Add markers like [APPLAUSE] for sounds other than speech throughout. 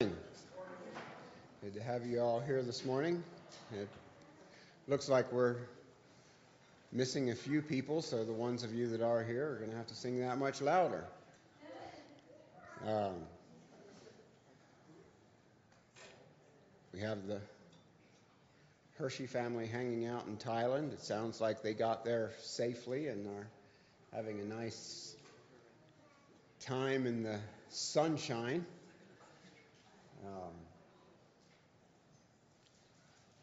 Good to have you all here this morning. It looks like we're missing a few people, so the ones of you that are here are going to have to sing that much louder. Um, we have the Hershey family hanging out in Thailand. It sounds like they got there safely and are having a nice time in the sunshine. Um,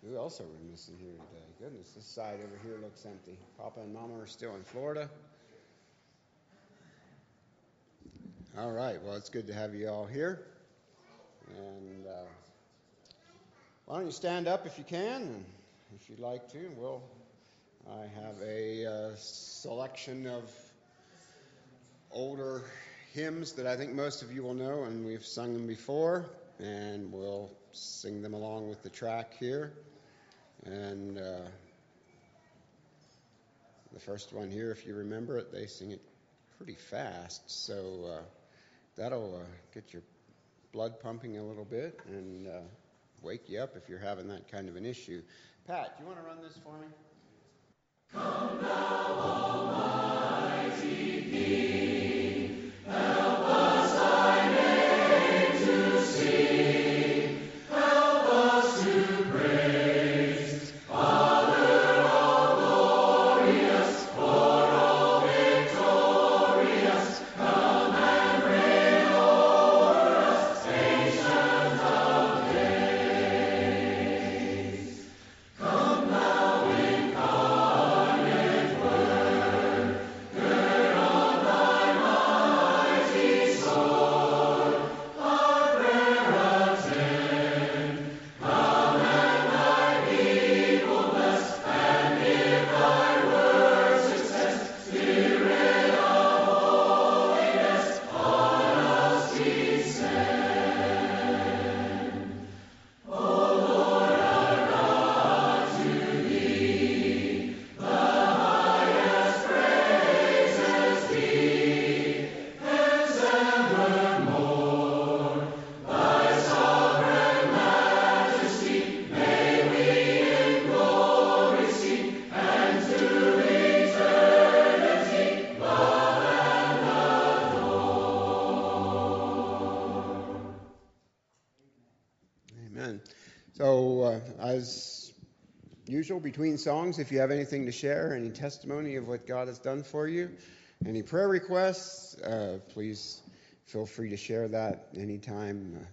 who else are we missing here today? Goodness, this side over here looks empty. Papa and Mama are still in Florida. All right, well, it's good to have you all here. And uh, why don't you stand up if you can, and if you'd like to. We'll, I have a uh, selection of older hymns that I think most of you will know, and we've sung them before, and we'll sing them along with the track here. And uh, the first one here, if you remember it, they sing it pretty fast, so uh, that'll uh, get your blood pumping a little bit and uh, wake you up if you're having that kind of an issue. Pat, do you want to run this for me? Come Almighty King, between songs, if you have anything to share, any testimony of what God has done for you, any prayer requests, uh, please feel free to share that anytime uh,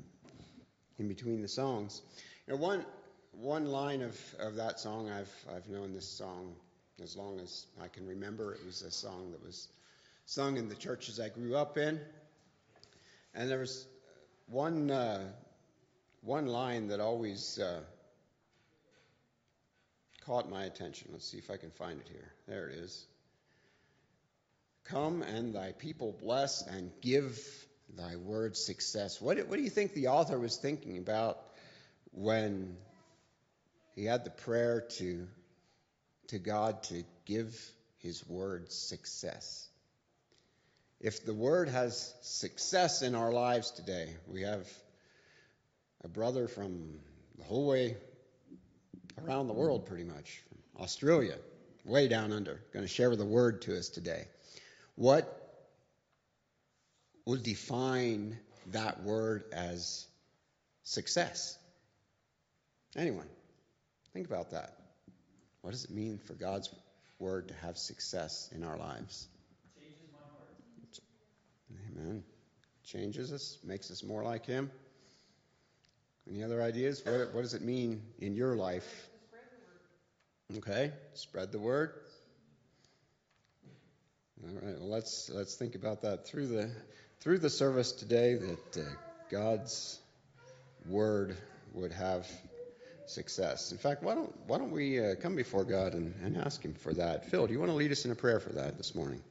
in between the songs. You know, one, one line of, of that song, I've, I've known this song as long as I can remember. It was a song that was sung in the churches I grew up in. And there was one, uh, one line that always uh, caught my attention. Let's see if I can find it here. There it is. Come and thy people bless and give thy word success. What, what do you think the author was thinking about when he had the prayer to, to God to give his word success? If the word has success in our lives today, we have a brother from the whole way around the world pretty much, from Australia, way down under, going to share the word to us today. What will define that word as success? Anyone? Think about that. What does it mean for God's word to have success in our lives? Changes my heart. Amen. Changes us, makes us more like Him. Any other ideas? What, what does it mean in your life? Okay, spread the word. All right, well let's let's think about that through the through the service today that uh, God's word would have success. In fact, why don't why don't we uh, come before God and, and ask Him for that? Phil, do you want to lead us in a prayer for that this morning?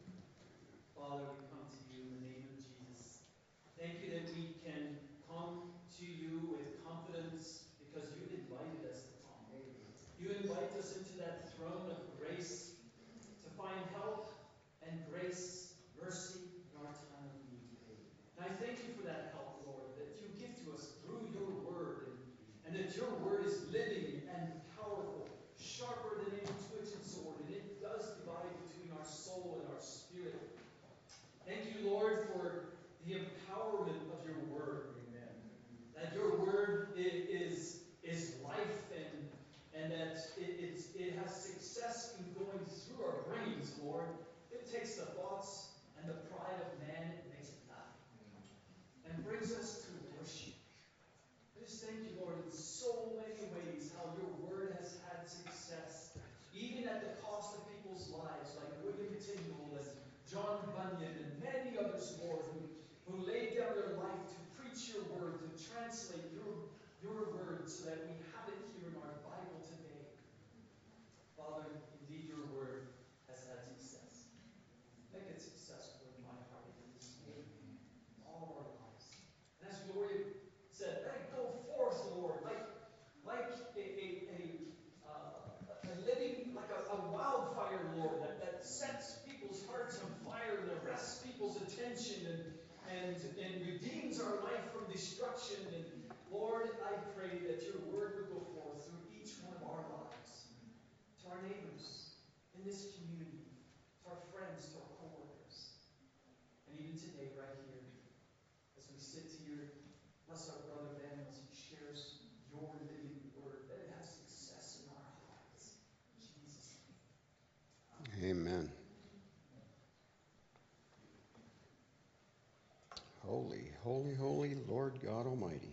holy, holy Lord God Almighty.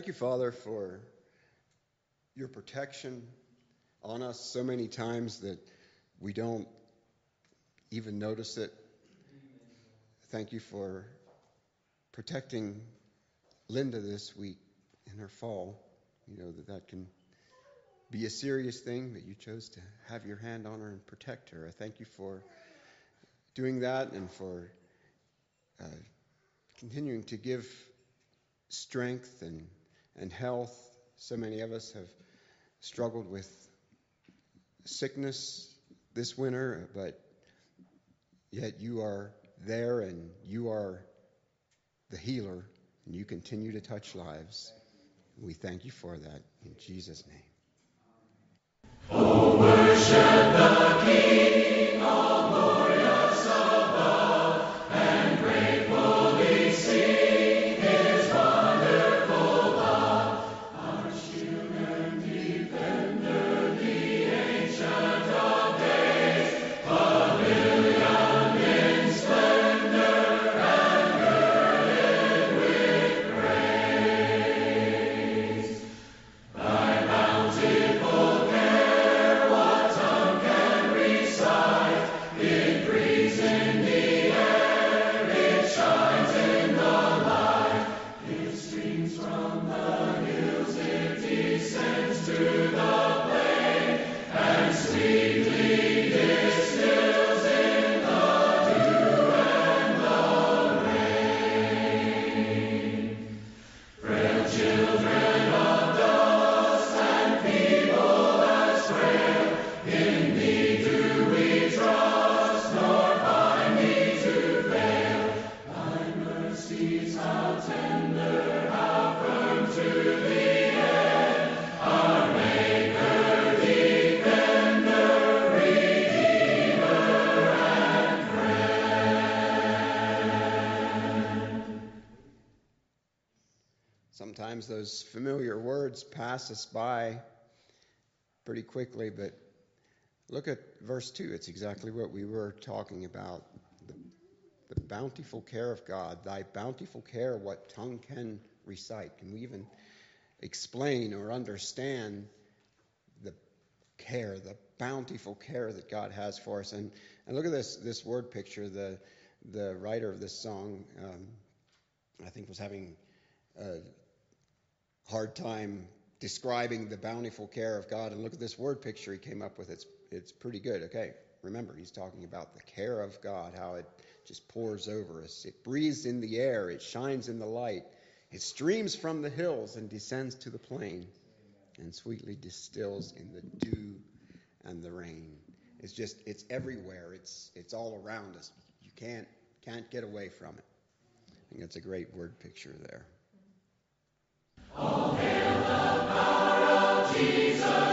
Thank you, Father, for your protection on us so many times that we don't even notice it. Thank you for protecting Linda this week in her fall. You know that that can be a serious thing, but you chose to have your hand on her and protect her. I thank you for doing that and for uh, continuing to give strength and and health. So many of us have struggled with sickness this winter, but yet you are there and you are the healer and you continue to touch lives. We thank you for that in Jesus' name. Oh, worship the King, Sometimes those familiar words pass us by pretty quickly, but look at verse 2. It's exactly what we were talking about. The, the bountiful care of God, thy bountiful care, what tongue can recite? Can we even explain or understand the care, the bountiful care that God has for us? And, and look at this, this word picture. The, the writer of this song, um, I think, was having a hard time describing the bountiful care of God. And look at this word picture he came up with. It's, it's pretty good. Okay, remember, he's talking about the care of God, how it just pours over us. It breathes in the air, it shines in the light, it streams from the hills and descends to the plain, and sweetly distills in the dew and the rain. It's just, it's everywhere. It's, it's all around us. You can't, can't get away from it. I think that's a great word picture there. Hail the power of Jesus'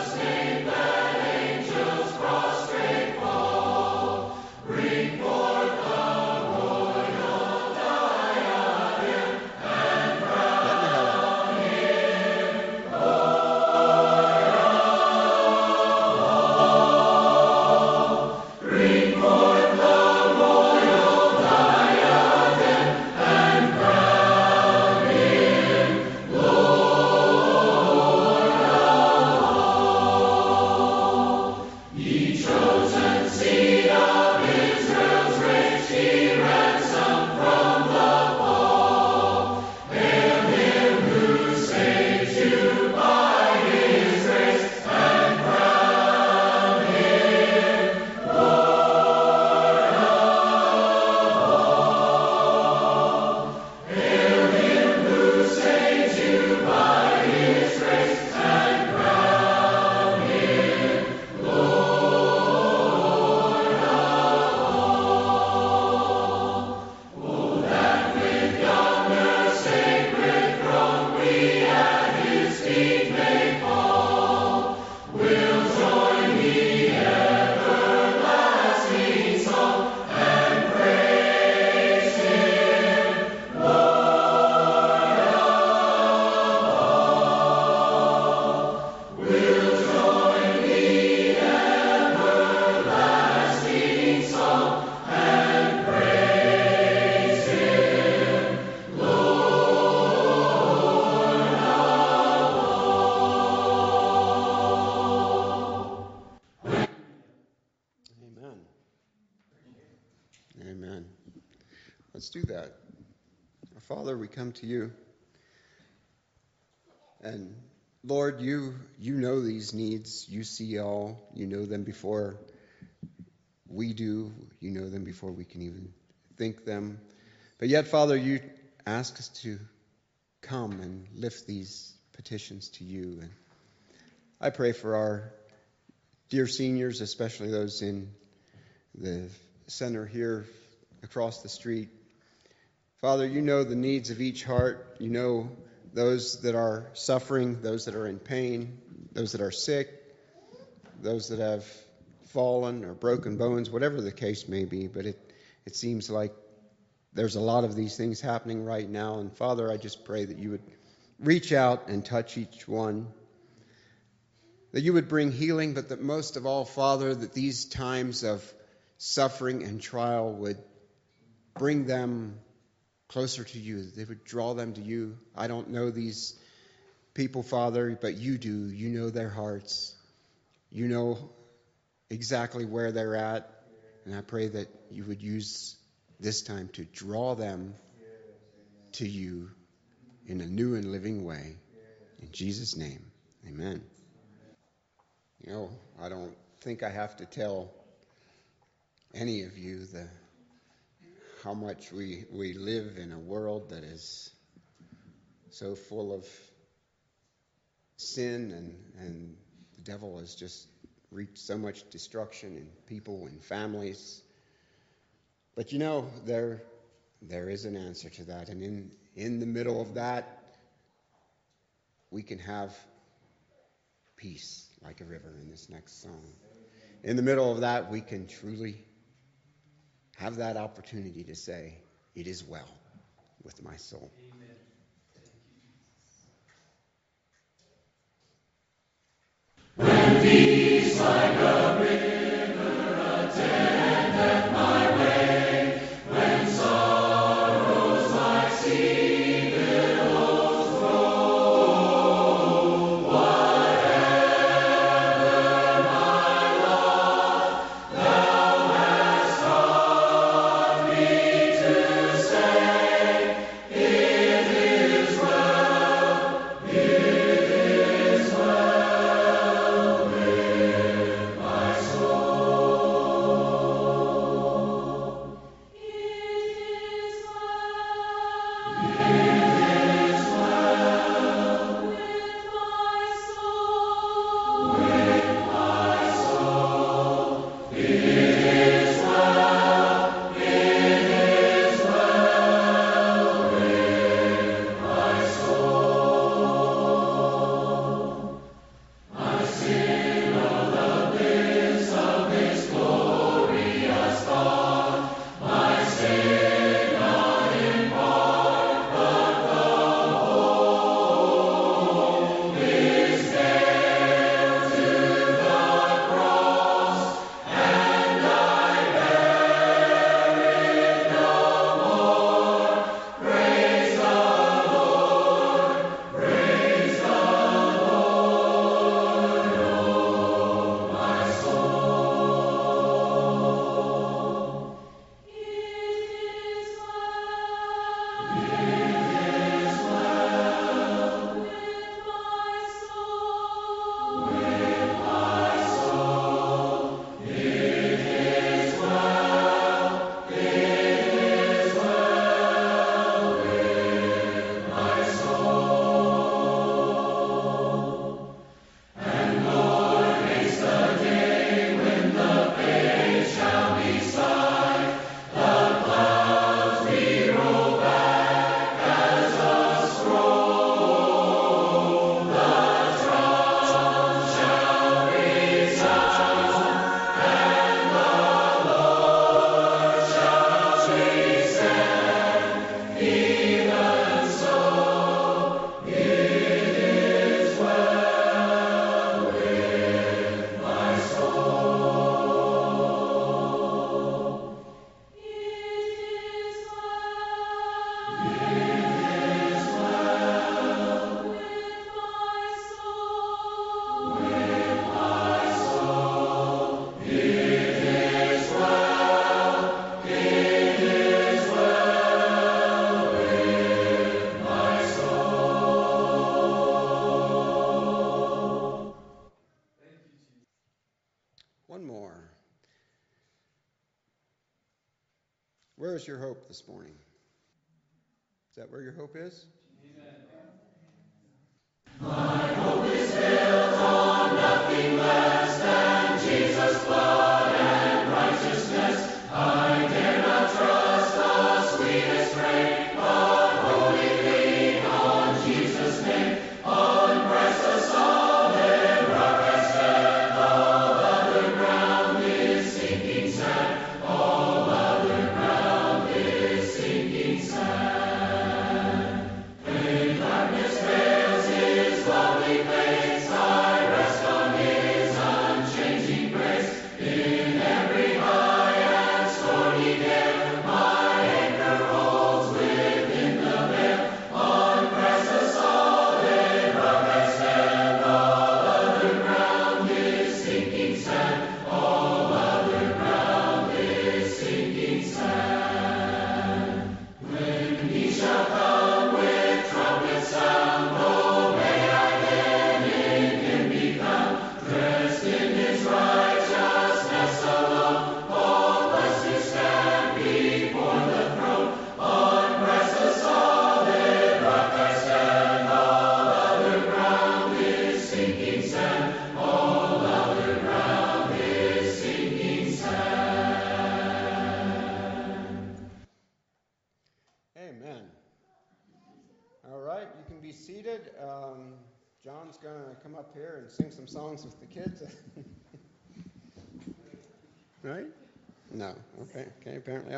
come to you. And Lord, you you know these needs. You see all. You know them before we do. You know them before we can even think them. But yet, Father, you ask us to come and lift these petitions to you. And I pray for our dear seniors, especially those in the center here across the street. Father, you know the needs of each heart. You know those that are suffering, those that are in pain, those that are sick, those that have fallen or broken bones, whatever the case may be. But it, it seems like there's a lot of these things happening right now. And Father, I just pray that you would reach out and touch each one. That you would bring healing, but that most of all, Father, that these times of suffering and trial would bring them closer to you. They would draw them to you. I don't know these people, Father, but you do. You know their hearts. You know exactly where they're at. And I pray that you would use this time to draw them to you in a new and living way. In Jesus' name, amen. You know, I don't think I have to tell any of you the how much we, we live in a world that is so full of sin and, and the devil has just wreaked so much destruction in people and families. But you know, there there is an answer to that. And in, in the middle of that, we can have peace like a river in this next song. In the middle of that, we can truly have that opportunity to say, It is well with my soul. Amen. Where your hope is?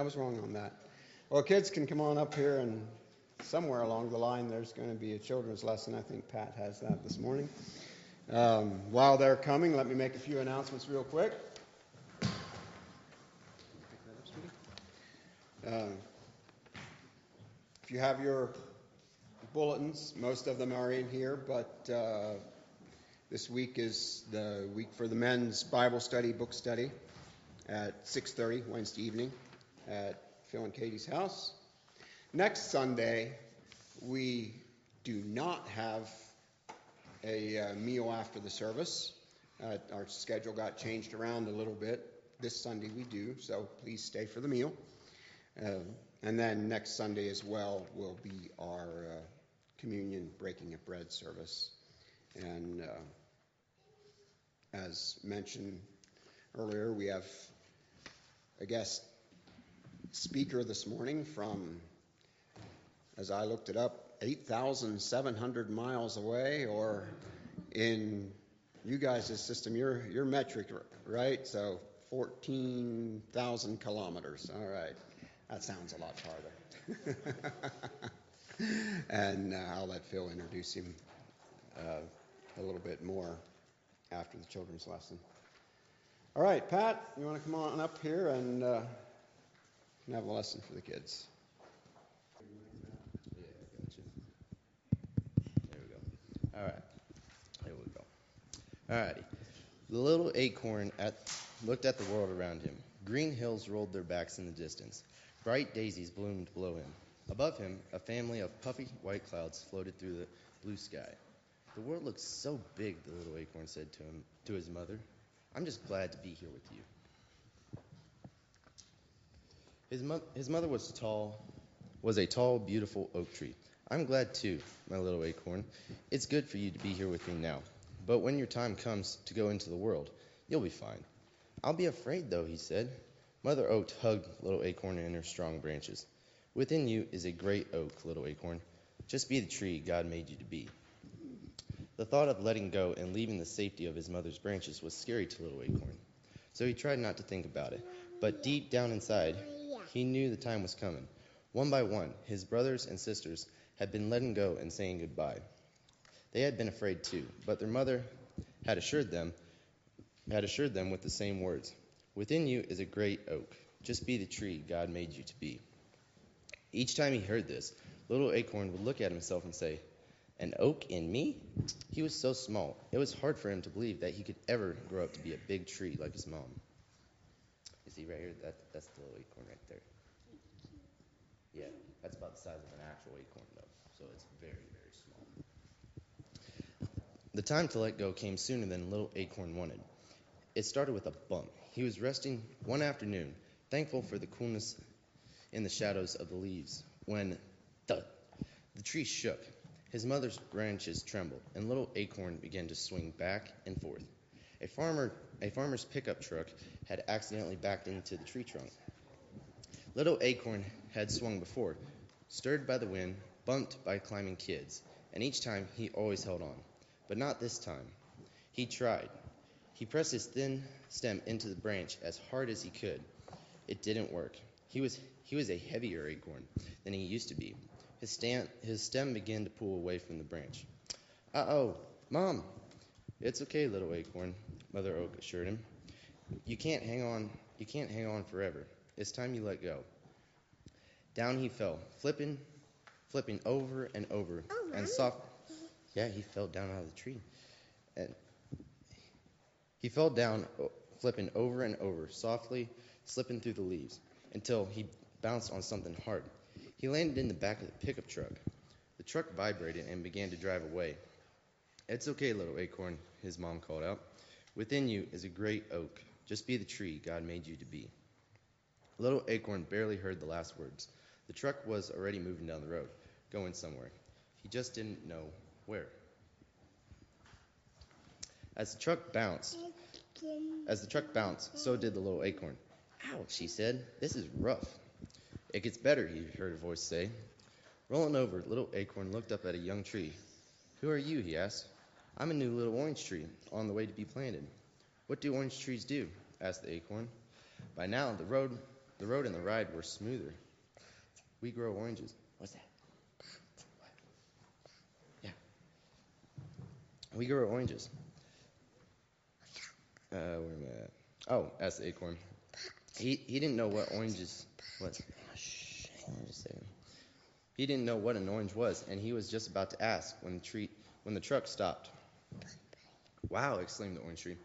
Was wrong on that. Well, kids can come on up here, and somewhere along the line, there's going to be a children's lesson. I think Pat has that this morning. Um, while they're coming, let me make a few announcements real quick. Uh, if you have your bulletins, most of them are in here, but uh, this week is the week for the men's Bible study, book study at 6:30 Wednesday evening at Phil and Katie's house. Next Sunday, we do not have a uh, meal after the service. Uh, our schedule got changed around a little bit. This Sunday we do, so please stay for the meal. Uh, and then next Sunday as well will be our uh, communion breaking of bread service. And uh, as mentioned earlier, we have a guest speaker this morning from, as I looked it up, 8,700 miles away, or in you guys' system, your, your metric, right? So 14,000 kilometers. All right. That sounds a lot farther. [LAUGHS] and uh, I'll let Phil introduce him uh, a little bit more after the children's lesson. All right, Pat, you want to come on up here and uh, have a lesson for the kids? Yeah, I got you. There we go. All right. Here we go. All righty. The little acorn at, looked at the world around him. Green hills rolled their backs in the distance. Bright daisies bloomed below him. Above him, a family of puffy white clouds floated through the blue sky. The world looks so big, the little acorn said to him, to his mother. I'm just glad to be here with you. His, mo- his mother was tall, was a tall, beautiful oak tree. I'm glad too, my little acorn. It's good for you to be here with me now. But when your time comes to go into the world, you'll be fine. I'll be afraid, though, he said. Mother Oak hugged little acorn in her strong branches. Within you is a great oak, little acorn. Just be the tree God made you to be. The thought of letting go and leaving the safety of his mother's branches was scary to little acorn. So he tried not to think about it. But deep down inside, he knew the time was coming. One by one, his brothers and sisters had been letting go and saying goodbye. They had been afraid too, but their mother had assured them had assured them with the same words. Within you is a great oak. Just be the tree God made you to be. Each time he heard this, little acorn would look at himself and say, An oak in me? He was so small, it was hard for him to believe that he could ever grow up to be a big tree like his mom. See right here, that, that's the little acorn right there. Yeah, that's about the size of an actual acorn, though, so it's very, very small. The time to let go came sooner than little acorn wanted. It started with a bump. He was resting one afternoon, thankful for the coolness in the shadows of the leaves when thud, the tree shook. His mother's branches trembled, and little Acorn began to swing back and forth. A farmer's pickup truck had accidentally backed into the tree trunk. Little Acorn had swung before, stirred by the wind, bumped by climbing kids, and each time he always held on. But not this time. He tried. He pressed his thin stem into the branch as hard as he could. It didn't work. He was he was a heavier acorn than he used to be. His, stand, his stem began to pull away from the branch. Uh oh, Mom! It's okay, little acorn, Mother Oak assured him. You can't hang on. You can't hang on forever. It's time you let go. Down he fell, flipping, flipping over and over, Oh, and soft. Yeah, he fell down out of the tree, and he fell down, flipping over and over, softly slipping through the leaves, until he bounced on something hard. He landed in the back of the pickup truck. The truck vibrated and began to drive away. It's okay, little acorn, his mom called out. Within you is a great oak. Just be the tree God made you to be. Little acorn barely heard the last words. The truck was already moving down the road, going somewhere. He just didn't know where. As the truck bounced, as the truck bounced, so did the little acorn. Ouch, he said. This is rough. It gets better, he heard a voice say. Rolling over, little acorn looked up at a young tree. Who are you? he asked. I'm a new little orange tree on the way to be planted. What do orange trees do? asked the acorn. By now, the road, the road and the ride were smoother. We grow oranges. What's that? Yeah. We grow oranges. Uh, where am I at? Oh, asked the acorn. He, he didn't know what oranges was. Shh, hang on just. He didn't know what an orange was, and he was just about to ask when the tree when the truck stopped. Wow! exclaimed the orange tree,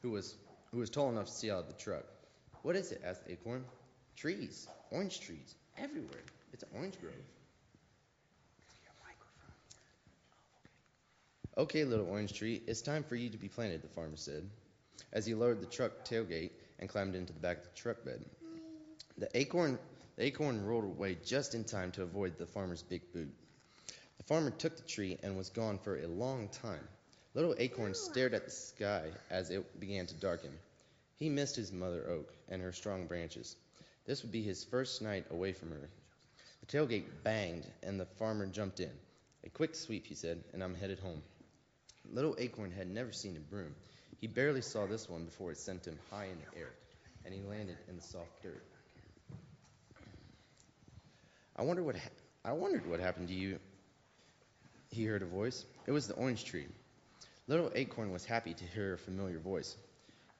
who was who was tall enough to see out of the truck. What is it? asked the acorn. Trees, orange trees, everywhere. It's an orange grove. Okay, little orange tree, it's time for you to be planted, the farmer said, as he lowered the truck tailgate and climbed into the back of the truck bed. The acorn, the acorn rolled away just in time to avoid the farmer's big boot. The farmer took the tree and was gone for a long time. Little Acorn stared at the sky as it began to darken. He missed his mother oak and her strong branches. This would be his first night away from her. The tailgate banged and the farmer jumped in. A quick sweep, he said, and I'm headed home. Little Acorn had never seen a broom. He barely saw this one before it sent him high in the air, and he landed in the soft dirt. I wonder what ha- I wondered what happened to you. He heard a voice. It was the orange tree. Little Acorn was happy to hear a familiar voice.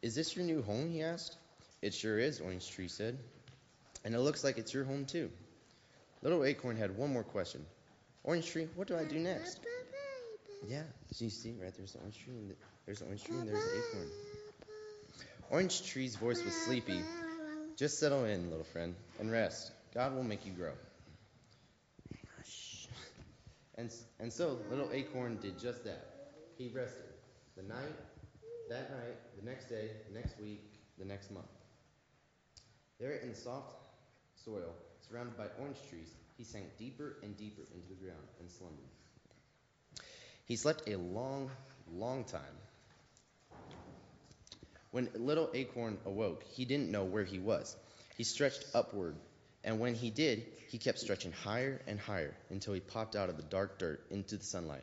Is this your new home? he asked. It sure is, Orange Tree said. And it looks like it's your home too. Little Acorn had one more question. Orange Tree, what do I do next? Yeah, so you see, right there's the orange tree, and the, there's the orange tree, and there's the acorn. Orange Tree's voice was sleepy. Just settle in, little friend, and rest. God will make you grow. And, and so little Acorn did just that. He rested. The night, that night, the next day, the next week, the next month. There in the soft soil, surrounded by orange trees, he sank deeper and deeper into the ground and slumbered. He slept a long, long time. When little Acorn awoke, he didn't know where he was. He stretched upward, and when he did, he kept stretching higher and higher until he popped out of the dark dirt into the sunlight.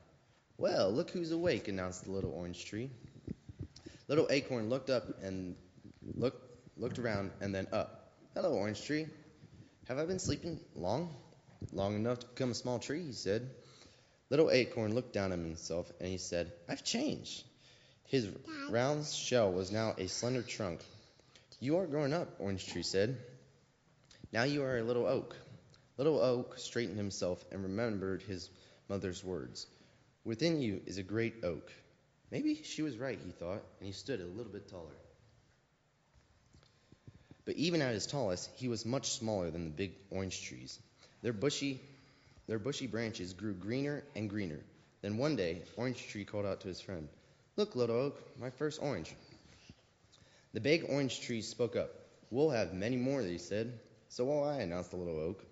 Well, look who's awake, announced the little orange tree. Little Acorn looked up and looked, looked around and then up. Hello, orange tree. Have I been sleeping long? Long enough to become a small tree, he said. Little Acorn looked down at himself and he said, I've changed. His round shell was now a slender trunk. You are growing up, Orange Tree said. Now you are a little oak. Little Oak straightened himself and remembered his mother's words. Within you is a great oak. Maybe she was right, he thought, and he stood a little bit taller. But even at his tallest, he was much smaller than the big orange trees. Their bushy, their bushy branches grew greener and greener. Then one day, Orange Tree called out to his friend, Look, little oak, my first orange. The big orange tree spoke up. We'll have many more, he said. So will I, announced the little oak.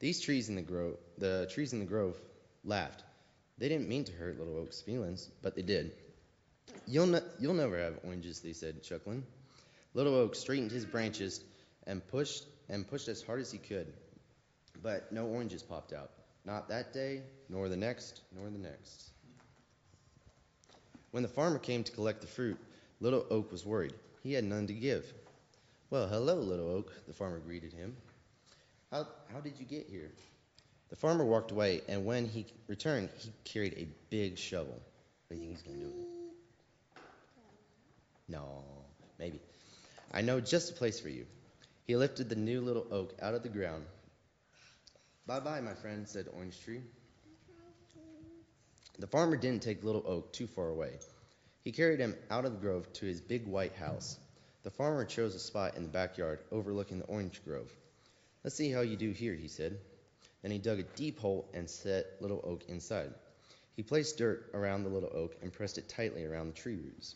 These trees in the grove, the trees in the grove, laughed. They didn't mean to hurt little oak's feelings, but they did. You'll, you'll never have oranges, they said, chuckling. Little oak straightened his branches and pushed and pushed as hard as he could, but no oranges popped out. Not that day, nor the next, nor the next. When the farmer came to collect the fruit, Little Oak was worried. He had none to give. Well, hello, Little Oak, the farmer greeted him. How, how did you get here? The farmer walked away, and when he returned, he carried a big shovel. What do you think he's going to do with it? No, maybe. I know just a place for you. He lifted the new little oak out of the ground. Bye bye, my friend, said Orange Tree. The farmer didn't take Little Oak too far away. He carried him out of the grove to his big white house. The farmer chose a spot in the backyard overlooking the orange grove. Let's see how you do here, he said. Then he dug a deep hole and set Little Oak inside. He placed dirt around the little oak and pressed it tightly around the tree roots.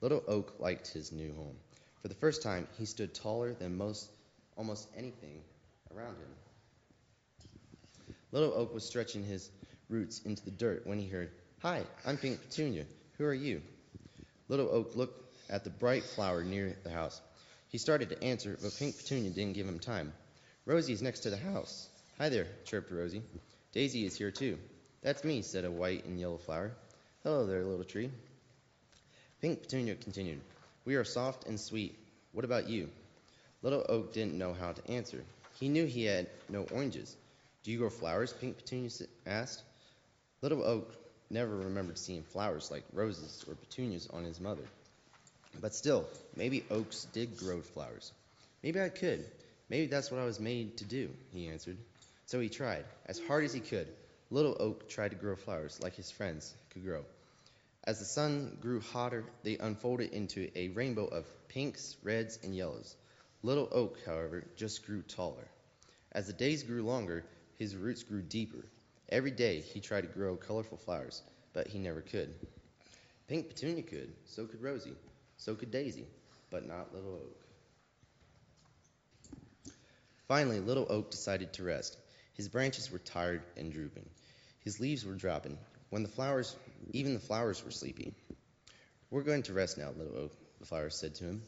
Little Oak liked his new home. For the first time, he stood taller than most almost anything around him. Little Oak was stretching his roots into the dirt when he heard, Hi, I'm Pink Petunia. Who are you? Little Oak looked at the bright flower near the house. He started to answer, but Pink Petunia didn't give him time. Rosie's next to the house. Hi there, chirped Rosie. Daisy is here too. That's me, said a white and yellow flower. Hello there, little tree. Pink Petunia continued, We are soft and sweet. What about you? Little Oak didn't know how to answer. He knew he had no oranges. Do you grow flowers? Pink Petunia asked. Little Oak never remembered seeing flowers like roses or petunias on his mother. But still, maybe oaks did grow flowers. Maybe I could. Maybe that's what I was made to do, he answered. So he tried, as hard as he could. Little Oak tried to grow flowers like his friends could grow. As the sun grew hotter, they unfolded into a rainbow of pinks, reds, and yellows. Little Oak, however, just grew taller. As the days grew longer, his roots grew deeper. Every day he tried to grow colorful flowers, but he never could. Pink Petunia could, so could Rosie, so could Daisy, but not Little Oak. Finally, Little Oak decided to rest. His branches were tired and drooping. His leaves were dropping. When the flowers, even the flowers were sleepy. We're going to rest now, Little Oak, the flowers said to him.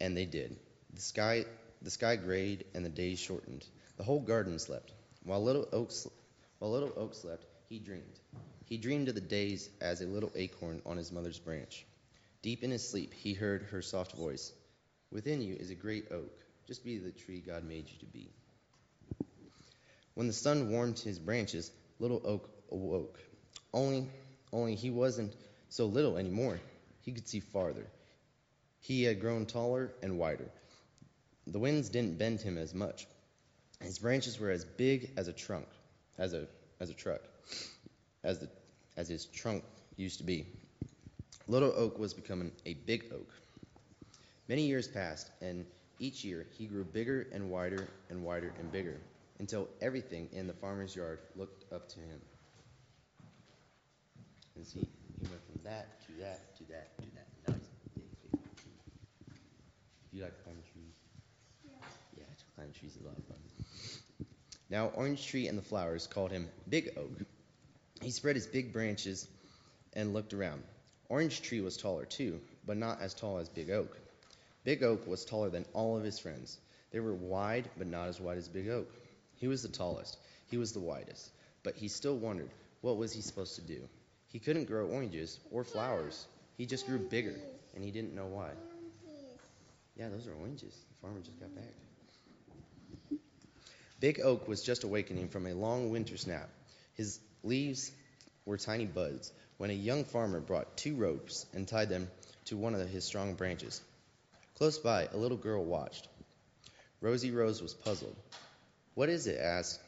And they did. The sky, the sky grayed and the days shortened. The whole garden slept. While Little Oak, while Little Oak slept, he dreamed. He dreamed of the days as a little acorn on his mother's branch. Deep in his sleep, he heard her soft voice. Within you is a great oak. Just be the tree God made you to be. When the sun warmed his branches, Little Oak awoke. Only, only he wasn't so little anymore. He could see farther. He had grown taller and wider. The winds didn't bend him as much. His branches were as big as a trunk, as a as a truck, as the as his trunk used to be. Little Oak was becoming a big oak. Many years passed, and each year he grew bigger and wider and wider and bigger, until everything in the farmer's yard looked up to him. And see, he went from that to that to that to that. Now he's a big, big tree. Do you like climbing trees? Yeah, climbing trees is a lot of fun. Now Orange Tree and the flowers called him Big Oak. He spread his big branches and looked around. Orange Tree was taller too, but not as tall as Big Oak. Big Oak was taller than all of his friends. They were wide, but not as wide as Big Oak. He was the tallest. He was the widest. But he still wondered, what was he supposed to do? He couldn't grow oranges or flowers. He just grew bigger, and he didn't know why. Yeah, those are oranges. The farmer just got back. Big Oak was just awakening from a long winter's nap. His leaves were tiny buds when a young farmer brought two ropes and tied them to one of his strong branches. Close by, a little girl watched. Rosie Rose was puzzled. What is it? asked.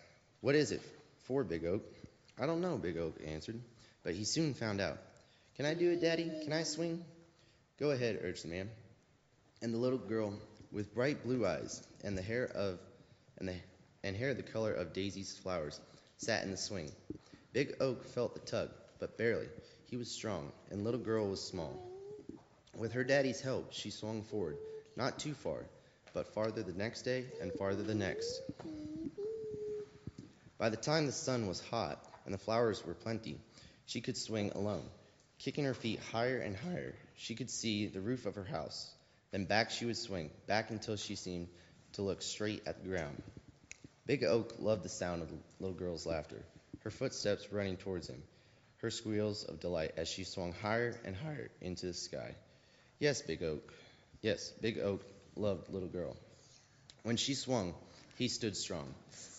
What is it for, Big Oak? I don't know, Big Oak answered, but he soon found out. Can I do it, Daddy? Can I swing? Go ahead, urged the man. And the little girl, with bright blue eyes and the hair of and the and hair the color of Daisy's flowers, sat in the swing. Big Oak felt the tug, but barely. He was strong, and little girl was small. With her daddy's help, she swung forward, not too far, but farther the next day and farther the next. By the time the sun was hot and the flowers were plenty, she could swing alone. Kicking her feet higher and higher, she could see the roof of her house. Then back she would swing, back until she seemed to look straight at the ground. Big Oak loved the sound of the little girl's laughter, her footsteps running towards him, her squeals of delight as she swung higher and higher into the sky. Yes, Big Oak. Yes, Big Oak loved little girl. When she swung, he stood strong.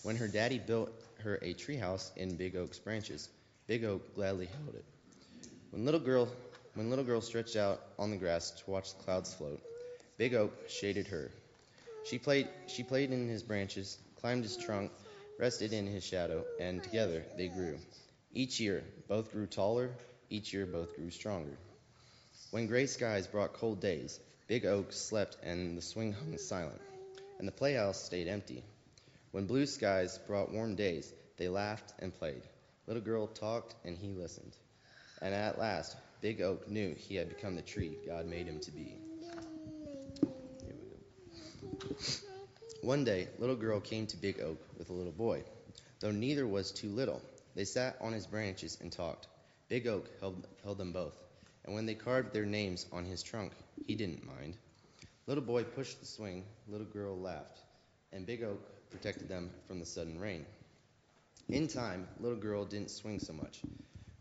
When her daddy built her a treehouse in Big Oak's branches, Big Oak gladly held it. When little girl when little girl stretched out on the grass to watch the clouds float, Big Oak shaded her. She played she played in his branches, climbed his trunk, rested in his shadow, and together they grew. Each year both grew taller, each year both grew stronger. When gray skies brought cold days, Big Oak slept and the swing hung silent, and the playhouse stayed empty. When blue skies brought warm days, they laughed and played. Little girl talked and he listened. And at last, Big Oak knew he had become the tree God made him to be. One day, little girl came to Big Oak with a little boy. Though neither was too little, they sat on his branches and talked. Big Oak held, held them both, and when they carved their names on his trunk, he didn't mind. Little boy pushed the swing, little girl laughed, and Big Oak protected them from the sudden rain. In time, little girl didn't swing so much.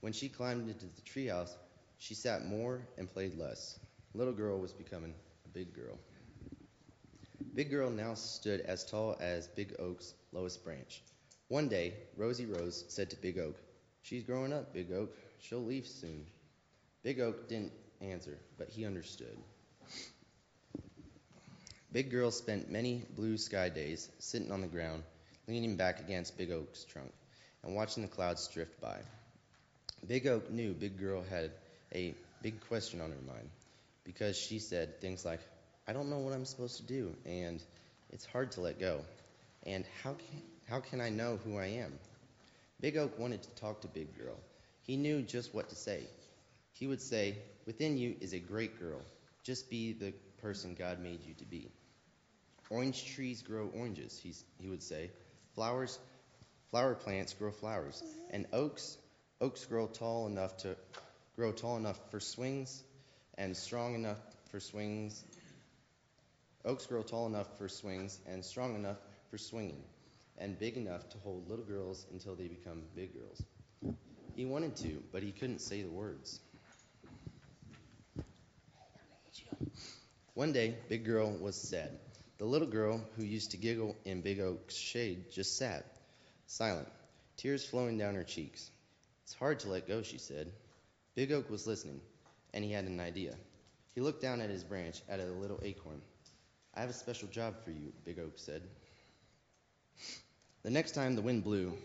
When she climbed into the treehouse, she sat more and played less. Little girl was becoming a big girl. Big Girl now stood as tall as Big Oak's lowest branch. One day, Rosie Rose said to Big Oak, She's growing up, Big Oak. She'll leave soon. Big Oak didn't answer, but he understood. Big Girl spent many blue sky days sitting on the ground, leaning back against Big Oak's trunk, and watching the clouds drift by. Big Oak knew Big Girl had a big question on her mind because she said things like, I don't know what I'm supposed to do, and it's hard to let go. And how can, how can I know who I am? Big Oak wanted to talk to Big Girl. He knew just what to say. He would say, Within you is a great girl. Just be the person God made you to be. Orange trees grow oranges, he, he would say. Flowers, flower plants grow flowers. Mm-hmm. And oaks, oaks grow tall enough to grow tall enough for swings and strong enough for swings Oaks grow tall enough for swings and strong enough for swinging, and big enough to hold little girls until they become big girls. He wanted to, but he couldn't say the words. One day, Big Girl was sad. The little girl who used to giggle in Big Oak's shade just sat, silent, tears flowing down her cheeks. It's hard to let go, she said. Big Oak was listening, and he had an idea. He looked down at his branch at a little acorn. I have a special job for you, Big Oak said. The next time the wind blew,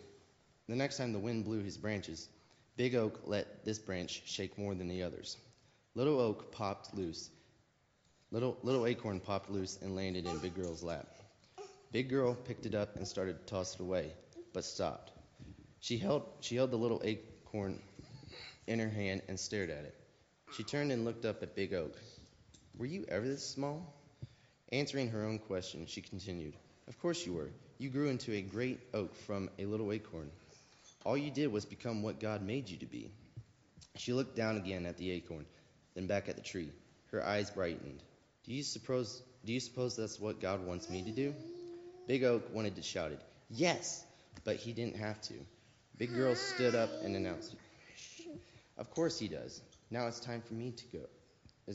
the next time the wind blew his branches, Big Oak let this branch shake more than the others. Little Oak popped loose. Little, little acorn popped loose and landed in Big Girl's lap. Big Girl picked it up and started to toss it away, but stopped. She held, she held the little acorn in her hand and stared at it. She turned and looked up at Big Oak. Were you ever this small? Answering her own question, she continued, Of course you were. You grew into a great oak from a little acorn. All you did was become what God made you to be. She looked down again at the acorn, then back at the tree. Her eyes brightened. Do you suppose do you suppose that's what God wants me to do? Big Oak wanted to shout it. Yes, but he didn't have to. Big Girl stood up and announced, Of course he does. Now it's time for me to go.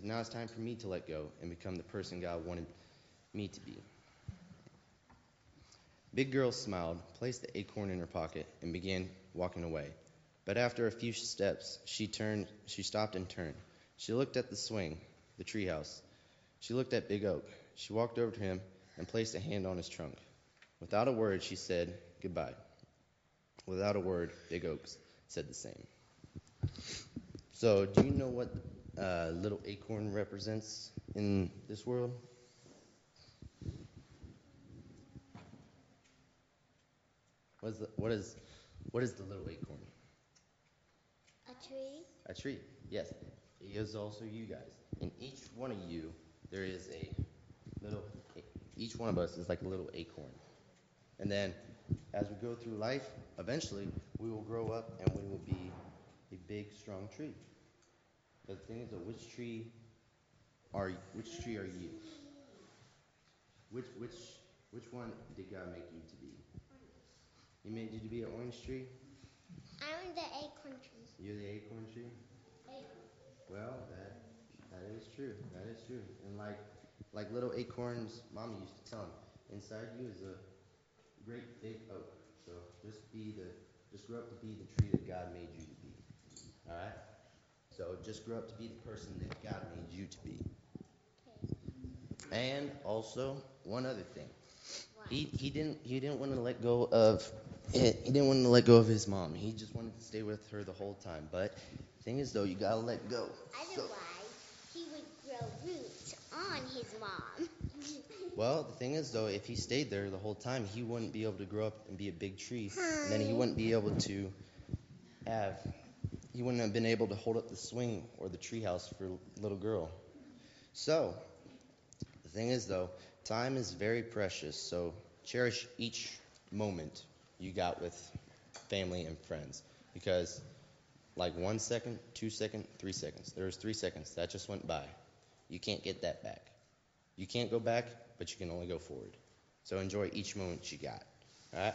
Now it's time for me to let go and become the person God wanted me to be. Big Girl smiled, placed the acorn in her pocket, and began walking away. But after a few steps, she turned, she stopped and turned. She looked at the swing, the treehouse. She looked at Big Oak. She walked over to him and placed a hand on his trunk. Without a word, she said goodbye. Without a word, Big Oak said the same. So, do you know what uh, little acorn represents in this world? What is the, what is what is the little acorn? A tree? A tree. Yes. It is also you guys. and each one of you, there is a little each one of us is like a little acorn. And then as we go through life, eventually we will grow up and we will be a big, strong tree. But the thing is, though, which tree are which tree are you? Which which which one did God make you to be? He made you to be an orange tree. I'm the acorn tree. You're the acorn tree. Well, that that is true. That is true. And like like little acorns, Mommy used to tell him, inside you is a great big oak. So just be the just grow up to be the tree that God made you to be. All right. So just grow up to be the person that God made you to be. And also one other thing, he he didn't he didn't want to let go of he didn't want to let go of his mom. He just wanted to stay with her the whole time. But the thing is, though, you gotta let go. So, he would on his mom. well, the thing is, though, if he stayed there the whole time, he wouldn't be able to grow up and be a big tree. And then he wouldn't be able to have. He wouldn't have been able to hold up the swing or the treehouse for little girl. So, the thing is, though, time is very precious. So cherish each moment you got with family and friends because like one second, two second, three seconds. There was three seconds that just went by. You can't get that back. You can't go back, but you can only go forward. So enjoy each moment you got. All right.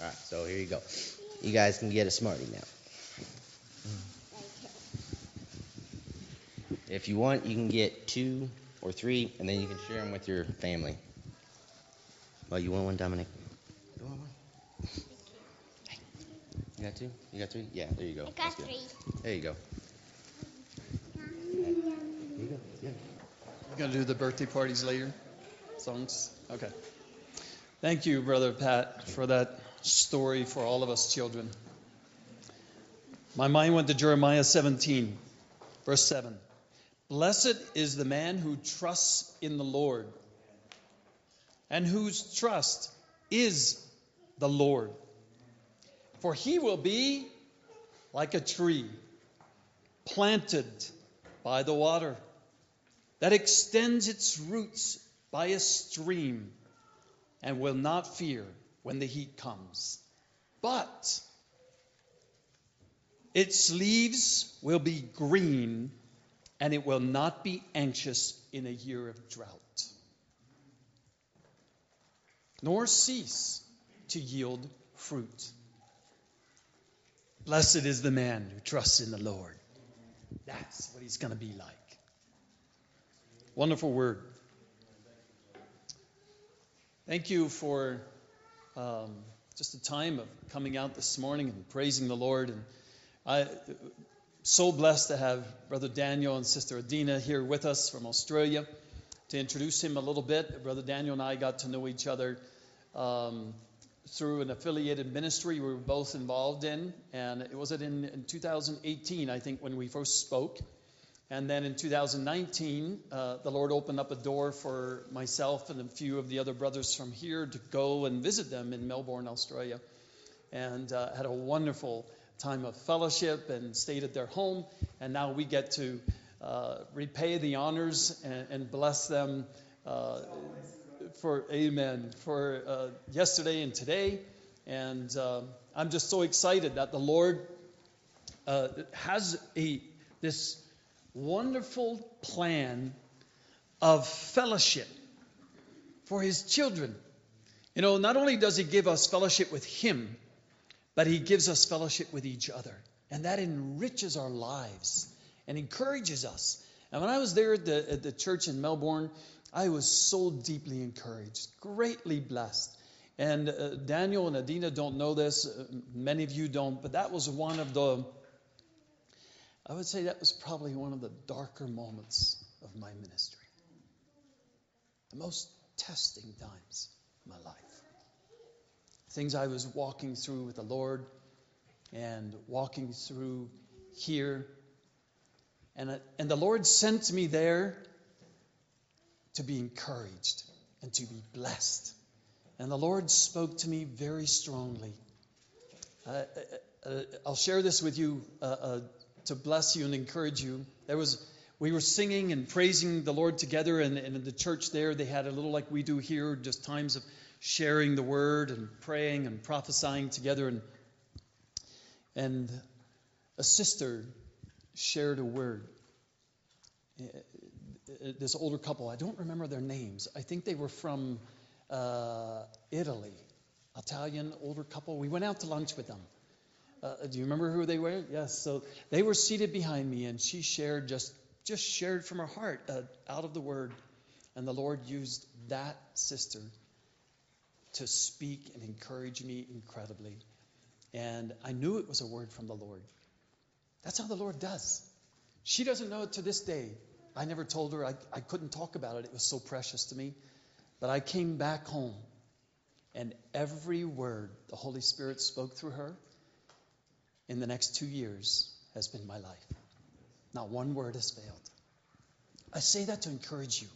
All right. So here you go. You guys can get a smartie now. If you want, you can get two or three, and then you can share them with your family. Well, you want one, Dominic? You want one? You got two? You got three? Yeah, there you go. I got three. There you go. You go. Yeah. We're going to do the birthday parties later? Songs? Okay. Thank you, Brother Pat, for that story for all of us children. My mind went to Jeremiah 17, verse 7. Blessed is the man who trusts in the Lord and whose trust is the Lord. For he will be like a tree planted by the water that extends its roots by a stream and will not fear when the heat comes. But its leaves will be green and it will not be anxious in a year of drought, nor cease to yield fruit. Blessed is the man who trusts in the Lord. That's what he's going to be like. Wonderful word. Thank you for um, just a time of coming out this morning and praising the Lord. And I so blessed to have Brother Daniel and Sister Adina here with us from Australia. To introduce him a little bit, Brother Daniel and I got to know each other um, through an affiliated ministry we were both involved in, and it was it in, in 2018, I think, when we first spoke. And then in 2019, uh, the Lord opened up a door for myself and a few of the other brothers from here to go and visit them in Melbourne, Australia, and uh, had a wonderful time of fellowship and stayed at their home. And now we get to uh, repay the honors and, and bless them uh, for Amen for uh, yesterday and today. And uh, I'm just so excited that the Lord has a this wonderful plan of fellowship for His children. You know, not only does He give us fellowship with Him, but He gives us fellowship with each other. And that enriches our lives and encourages us. And when I was there at the, at the church in Melbourne, I was so deeply encouraged, greatly blessed. And uh, Daniel and Adina don't know this, uh, many of you don't, but that was one of the, I would say that was probably one of the darker moments of my ministry. The most testing times of my life. Things I was walking through with the Lord and walking through here. And, uh, and the Lord sent me there to be encouraged and to be blessed. And the Lord spoke to me very strongly. Uh, uh, uh, I'll share this with you uh, uh, to bless you and encourage you. There was we were singing and praising the Lord together, and, and in the church there, they had a little like we do here, just times of sharing the word and praying and prophesying together. And, and a sister shared a word. Uh, this older couple, I don't remember their names. I think they were from uh, Italy, Italian older couple. We went out to lunch with them. Uh, do you remember who they were? Yes. So they were seated behind me, and she shared just just shared from her heart uh, out of the word. And the Lord used that sister to speak and encourage me incredibly. And I knew it was a word from the Lord. That's how the Lord does. She doesn't know it to this day. I never told her, I, I couldn't talk about it. It was so precious to me. But I came back home, and every word the Holy Spirit spoke through her in the next two years has been my life. Not one word has failed. I say that to encourage you.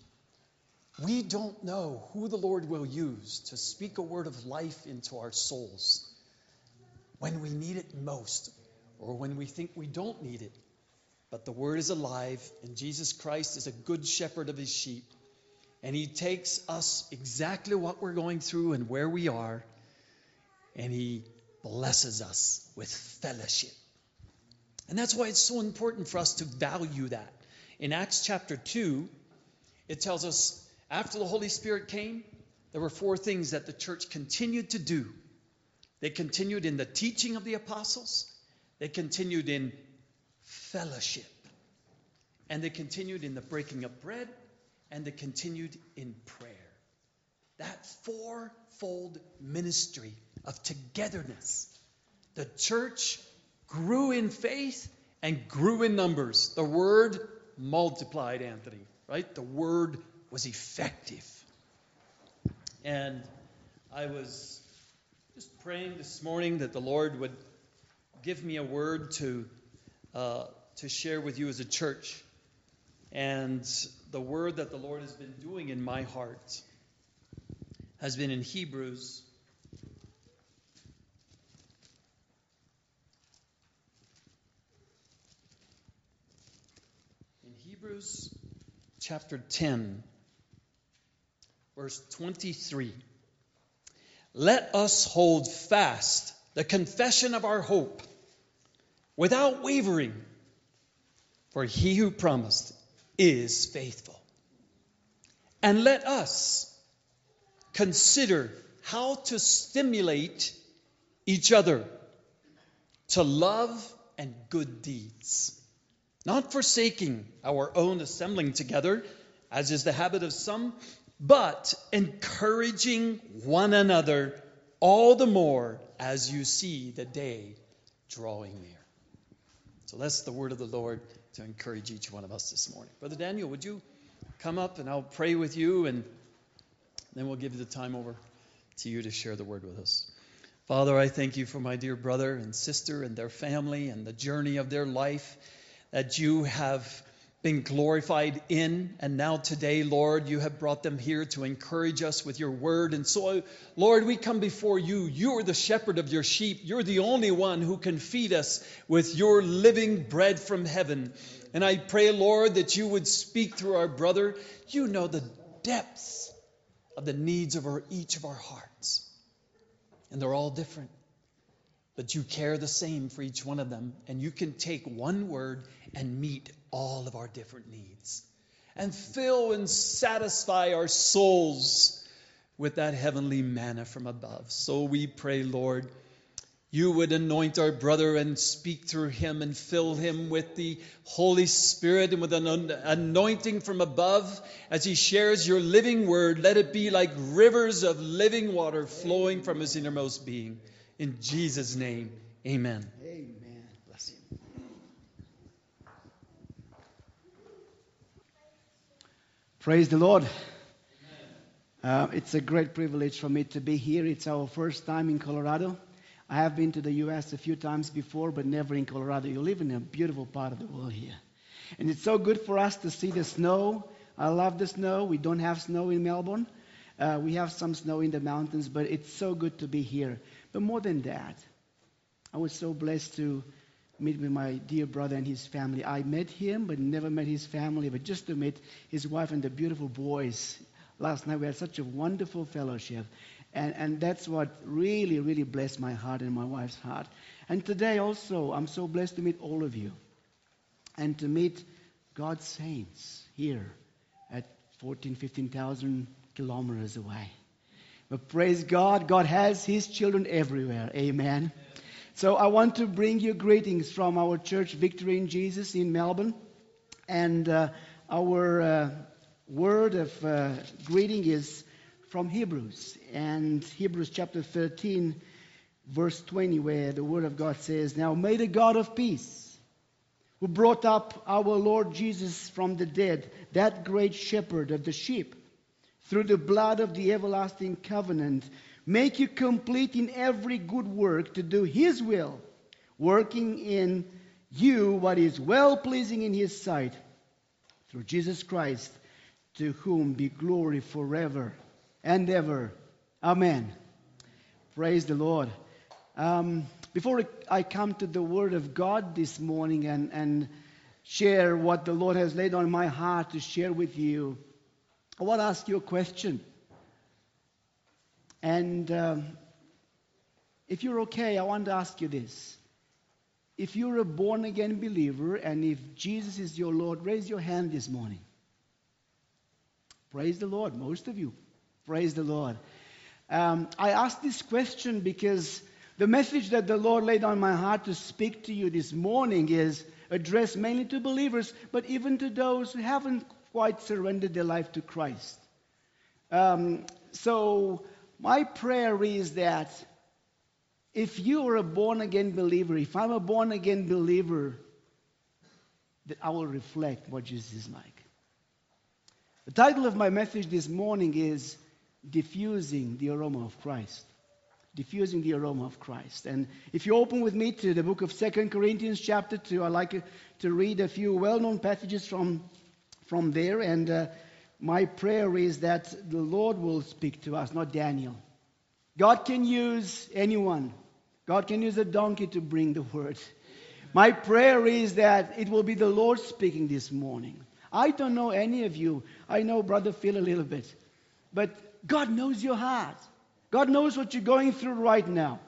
We don't know who the Lord will use to speak a word of life into our souls when we need it most or when we think we don't need it. But the word is alive, and Jesus Christ is a good shepherd of his sheep. And he takes us exactly what we're going through and where we are, and he blesses us with fellowship. And that's why it's so important for us to value that. In Acts chapter 2, it tells us after the Holy Spirit came, there were four things that the church continued to do. They continued in the teaching of the apostles, they continued in fellowship, and they continued in the breaking of bread, and they continued in prayer. That fourfold ministry of togetherness. The church grew in faith and grew in numbers. The word multiplied, Anthony, right? The word was effective. And I was just praying this morning that the Lord would give me a word to, uh, to share with you as a church. And the word that the Lord has been doing in my heart has been in Hebrews Hebrews chapter 10, verse 23. Let us hold fast the confession of our hope without wavering, for he who promised is faithful. And let us consider how to stimulate each other to love and good deeds not forsaking our own assembling together, as is the habit of some, but encouraging one another all the more as you see the day drawing near. So that's the word of the Lord to encourage each one of us this morning. Brother Daniel, would you come up and I'll pray with you and then we'll give the time over to you to share the word with us. Father, I thank you for my dear brother and sister and their family and the journey of their life that you have been glorified in. And now today, Lord, you have brought them here to encourage us with your word. And so, Lord, we come before you. You are the shepherd of your sheep. You're the only one who can feed us with your living bread from heaven. And I pray, Lord, that you would speak through our brother. You know the depths of the needs of our, each of our hearts. And they're all different. But you care the same for each one of them. And you can take one word and meet all of our different needs and fill and satisfy our souls with that heavenly manna from above. So we pray, Lord, you would anoint our brother and speak through him and fill him with the Holy Spirit and with an anointing from above as he shares your living word. Let it be like rivers of living water flowing from his innermost being. In Jesus' name, amen. Praise the Lord. Uh, it's a great privilege for me to be here. It's our first time in Colorado. I have been to the U.S. a few times before, but never in Colorado. You live in a beautiful part of the world here. And it's so good for us to see the snow. I love the snow. We don't have snow in Melbourne. Uh, we have some snow in the mountains, but it's so good to be here. But more than that, I was so blessed to meet with my dear brother and his family. I met him, but never met his family, but just to meet his wife and the beautiful boys. Last night we had such a wonderful fellowship. And, and that's what really, really blessed my heart and my wife's heart. And today also, I'm so blessed to meet all of you and to meet God's saints here at 14, 15,000 kilometers away. But praise God, God has His children everywhere. Amen. So I want to bring you greetings from our church, Victory in Jesus, in Melbourne. And uh, our uh, word of uh, greeting is from Hebrews. And Hebrews chapter 13, verse 20, where the word of God says, Now may the God of peace, who brought up our Lord Jesus from the dead, that great shepherd of the sheep, through the blood of the everlasting covenant, make you complete in every good work to do His will, working in you what is well pleasing in His sight, through Jesus Christ, to whom be glory forever and ever. Amen. Praise the Lord. Um, before I come to the Word of God this morning and, and share what the Lord has laid on my heart to share with you, I want to ask you a question. And um, if you're okay, I want to ask you this. If you're a born again believer and if Jesus is your Lord, raise your hand this morning. Praise the Lord, most of you. Praise the Lord. Um, I ask this question because the message that the Lord laid on my heart to speak to you this morning is addressed mainly to believers, but even to those who haven't quite surrendered their life to Christ. Um, so, my prayer is that if you are a born again believer, if I'm a born again believer, that I will reflect what Jesus is like. The title of my message this morning is Diffusing the Aroma of Christ. Diffusing the aroma of Christ. And if you open with me to the book of Second Corinthians, chapter 2, I'd like to read a few well known passages from from there. And uh, my prayer is that the Lord will speak to us, not Daniel. God can use anyone. God can use a donkey to bring the word. My prayer is that it will be the Lord speaking this morning. I don't know any of you. I know Brother Phil a little bit. But God knows your heart. God knows what you're going through right now.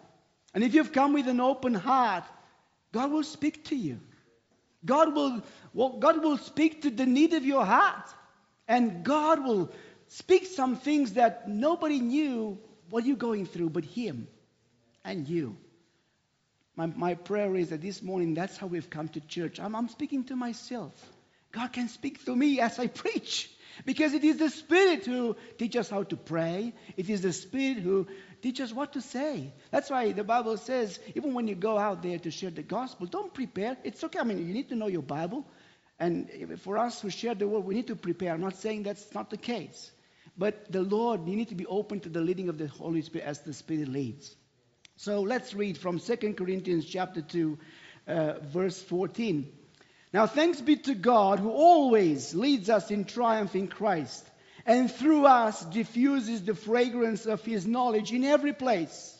And if you've come with an open heart, God will speak to you. God will, well, God will speak to the need of your heart. And God will speak some things that nobody knew what you're going through but Him and you. My, my prayer is that this morning, that's how we've come to church. I'm, I'm speaking to myself. God can speak to me as I [LAUGHS] preach. Because it is the Spirit who teaches how to pray. It is the Spirit who teaches what to say. That's why the Bible says, even when you go out there to share the gospel, don't prepare. It's okay. I mean, you need to know your Bible. And for us who share the word, we need to prepare. I'm not saying that's not the case. But the Lord, you need to be open to the leading of the Holy Spirit as the Spirit leads. So let's read from 2 Corinthians chapter 2, uh, verse 14. Now thanks be to God who always leads us in triumph in Christ and through us diffuses the fragrance of his knowledge in every place.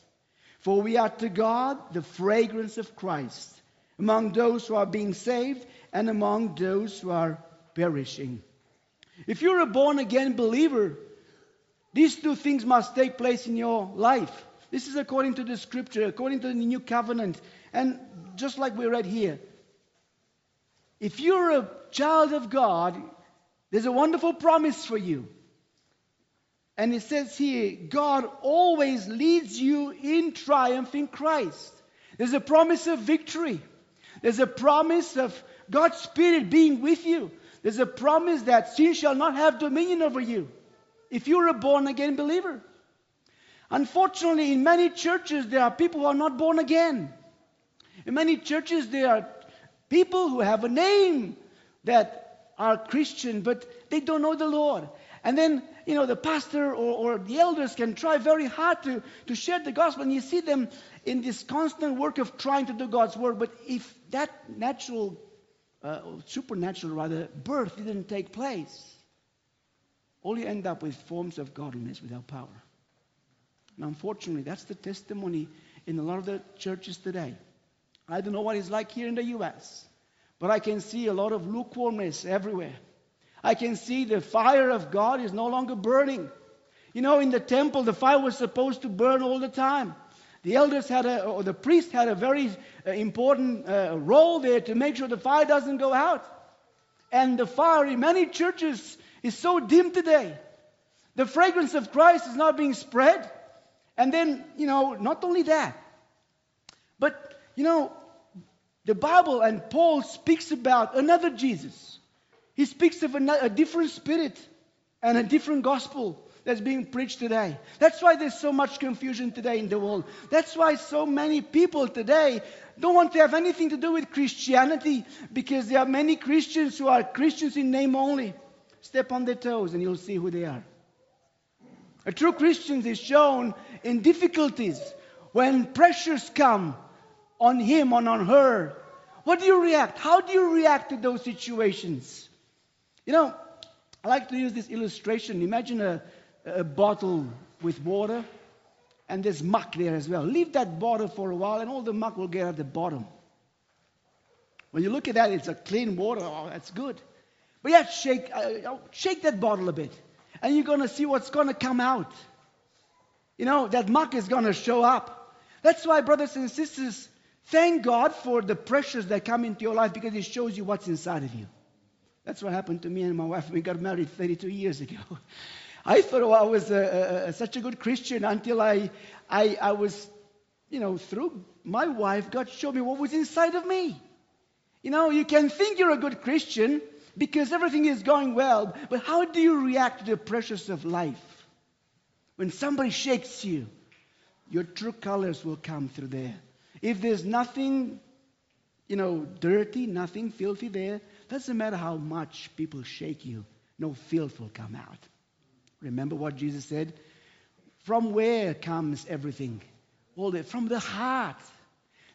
For we are to God the fragrance of Christ among those who are being saved and among those who are perishing. If you're a born again believer, these two things must take place in your life. This is according to the scripture, according to the new covenant. And just like we read here, if you're a child of God, there's a wonderful promise for you. And it says here, God always leads you in triumph in Christ. There's a promise of victory. There's a promise of God's Spirit being with you. There's a promise that sin shall not have dominion over you if you're a born again believer. Unfortunately, in many churches, there are people who are not born again. In many churches, there are people who have a name that are Christian, but they don't know the Lord. And then you know, the pastor or, or the elders can try very hard to, to share the gospel, and you see them in this constant work of trying to do God's work. But if that natural, uh, supernatural rather, birth didn't take place, all you end up with forms of godliness without power. And unfortunately, that's the testimony in a lot of the churches today. I don't know what it's like here in the U.S., but I can see a lot of lukewarmness everywhere. I can see the fire of God is no longer burning. You know, in the temple, the fire was supposed to burn all the time. The elders had a, or the priest had a very uh, important uh, role there to make sure the fire doesn't go out. And the fire in many churches is so dim today. The fragrance of Christ is not being spread. And then, you know, not only that, but, you know, the Bible and Paul speaks about another Jesus. He speaks of a, a different spirit and a different gospel that's being preached today. That's why there's so much confusion today in the world. That's why so many people today don't want to have anything to do with Christianity because there are many Christians who are Christians in name only. Step on their toes and you'll see who they are. A true Christian is shown in difficulties when pressures come on him or on her. What do you react? How do you react to those situations? You know, I like to use this illustration. Imagine a, a bottle with water, and there's muck there as well. Leave that bottle for a while, and all the muck will get at the bottom. When you look at that, it's a clean water. Oh, that's good. But yeah, shake, uh, shake that bottle a bit, and you're going to see what's going to come out. You know, that muck is going to show up. That's why, brothers and sisters, thank God for the pressures that come into your life because it shows you what's inside of you. That's what happened to me and my wife. We got married 32 years ago. [LAUGHS] I thought I was a, a, such a good Christian until I, I, I was, you know, through my wife, God showed me what was inside of me. You know, you can think you're a good Christian because everything is going well, but how do you react to the pressures of life? When somebody shakes you, your true colors will come through there. If there's nothing, you know, dirty, nothing filthy there, doesn't matter how much people shake you, no filth will come out. Remember what Jesus said? From where comes everything? All the, from the heart.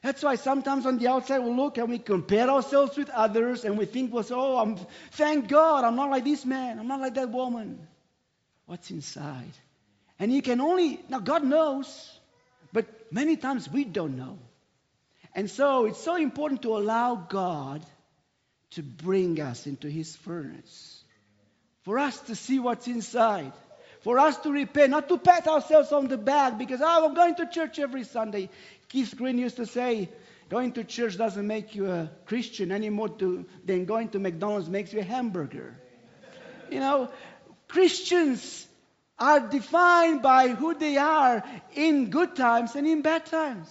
That's why sometimes on the outside we look and we compare ourselves with others and we think, well, oh, I'm, thank God I'm not like this man, I'm not like that woman. What's inside? And you can only, now God knows, but many times we don't know. And so it's so important to allow God to bring us into his furnace. For us to see what's inside. For us to repent, not to pat ourselves on the back because, ah, oh, I'm going to church every Sunday. Keith Green used to say, going to church doesn't make you a Christian any more to, than going to McDonald's makes you a hamburger. you know, Christians are defined by who they are in good times and in bad times.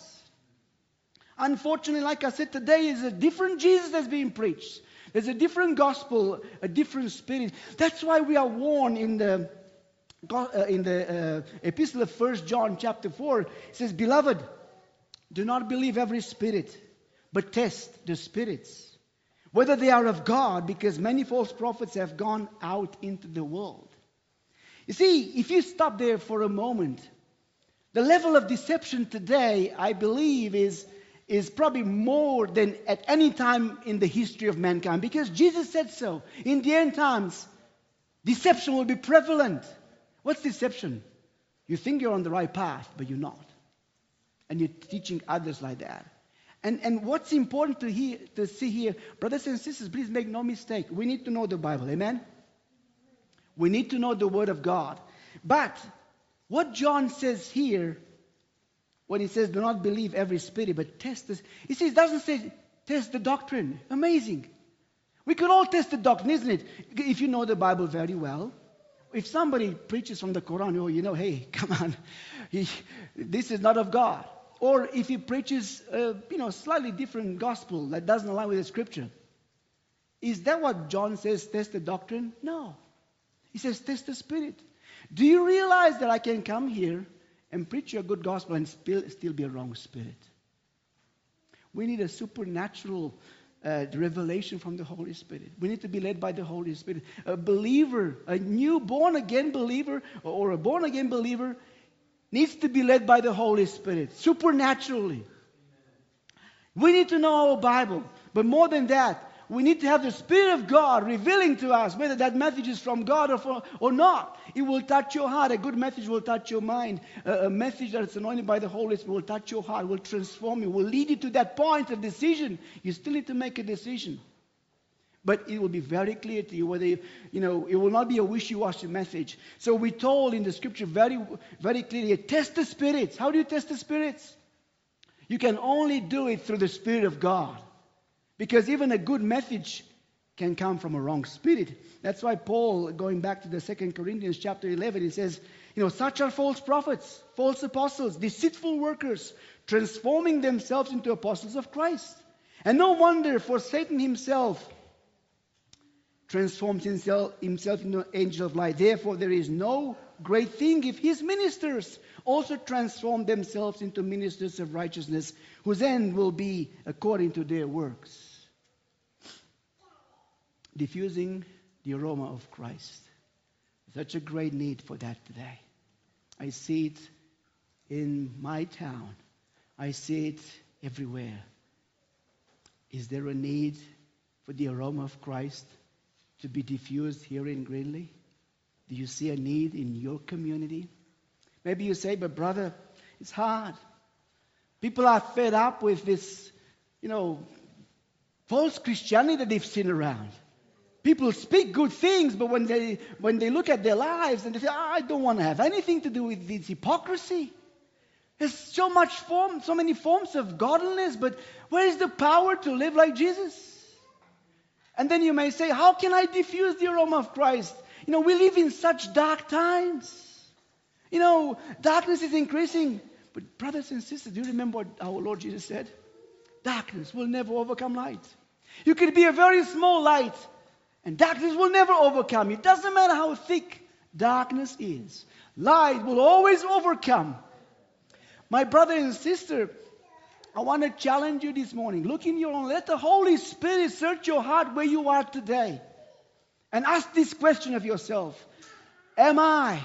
Unfortunately, like I said, today is a different Jesus that's being preached. There's a different gospel, a different spirit. That's why we are warned in the uh, in the uh, epistle of First John chapter 4. It says, Beloved, do not believe every spirit, but test the spirits, whether they are of God, because many false prophets have gone out into the world. You see, if you stop there for a moment, the level of deception today, I believe, is is probably more than at any time in the history of mankind because Jesus said so. In the end times, deception will be prevalent. What's deception? You think you're on the right path, but you're not. And you're teaching others like that. And, and what's important to, hear, to see here, brothers and sisters, please make no mistake. We need to know the Bible. Amen? We need to know the Word of God. But what John says here when he says, do not believe every spirit, but test this. He says, doesn't say test the doctrine. Amazing. We could all test the doctrine, isn't it? If you know the Bible very well. If somebody preaches from the Quran, oh, you know, hey, [LAUGHS] come on, he, this is not of God. Or if he preaches, a, you know, slightly different gospel that doesn't align with the scripture. Is that what John says, test the doctrine? No. He says, test the spirit. Do you realize that I can come here and preach a good gospel and still, still be a wrong spirit. We need a supernatural uh, revelation from the Holy Spirit. We need to be led by the Holy Spirit. A believer, a new born again believer, or a born again believer, needs to be led by the Holy Spirit supernaturally. We need to know our Bible, but more than that, we need to have the Spirit of God revealing to us whether that message is from God or, for, or not. It will touch your heart. A good message will touch your mind. A, a message that's anointed by the Holy Spirit will touch your heart, will transform you, will lead you to that point of decision. You still need to make a decision. But it will be very clear to you whether, you, you know, it will not be a wishy-washy message. So we're told in the scripture very, very clearly, test the spirits. How do you test the spirits? You can only do it through the Spirit of God. Because even a good message can come from a wrong spirit. That's why Paul, going back to the Second Corinthians chapter 11, he says, you know, such are false prophets, false apostles, deceitful workers, transforming themselves into apostles of Christ. And no wonder, for Satan himself transforms himself, himself into an angel of light. Therefore, there is no great thing if his ministers also transform themselves into ministers of righteousness, whose end will be according to their works. Diffusing the aroma of Christ. Such a great need for that today. I see it in my town. I see it everywhere. Is there a need for the aroma of Christ to be diffused here in Greenlee? Do you see a need in your community? Maybe you say, but brother, it's hard. People are fed up with this, you know, false Christianity that they've seen around. People speak good things, but when they when they look at their lives and they say, oh, I don't want to have anything to do with this hypocrisy. There's so much form, so many forms of godliness, but where is the power to live like Jesus? And then you may say, How can I diffuse the aroma of Christ? You know, we live in such dark times. You know, darkness is increasing. But, brothers and sisters, do you remember what our Lord Jesus said? Darkness will never overcome light. You could be a very small light, and darkness will never overcome you. It doesn't matter how thick darkness is, light will always overcome. My brother and sister, I want to challenge you this morning. Look in your own, let the Holy Spirit search your heart where you are today. And ask this question of yourself Am I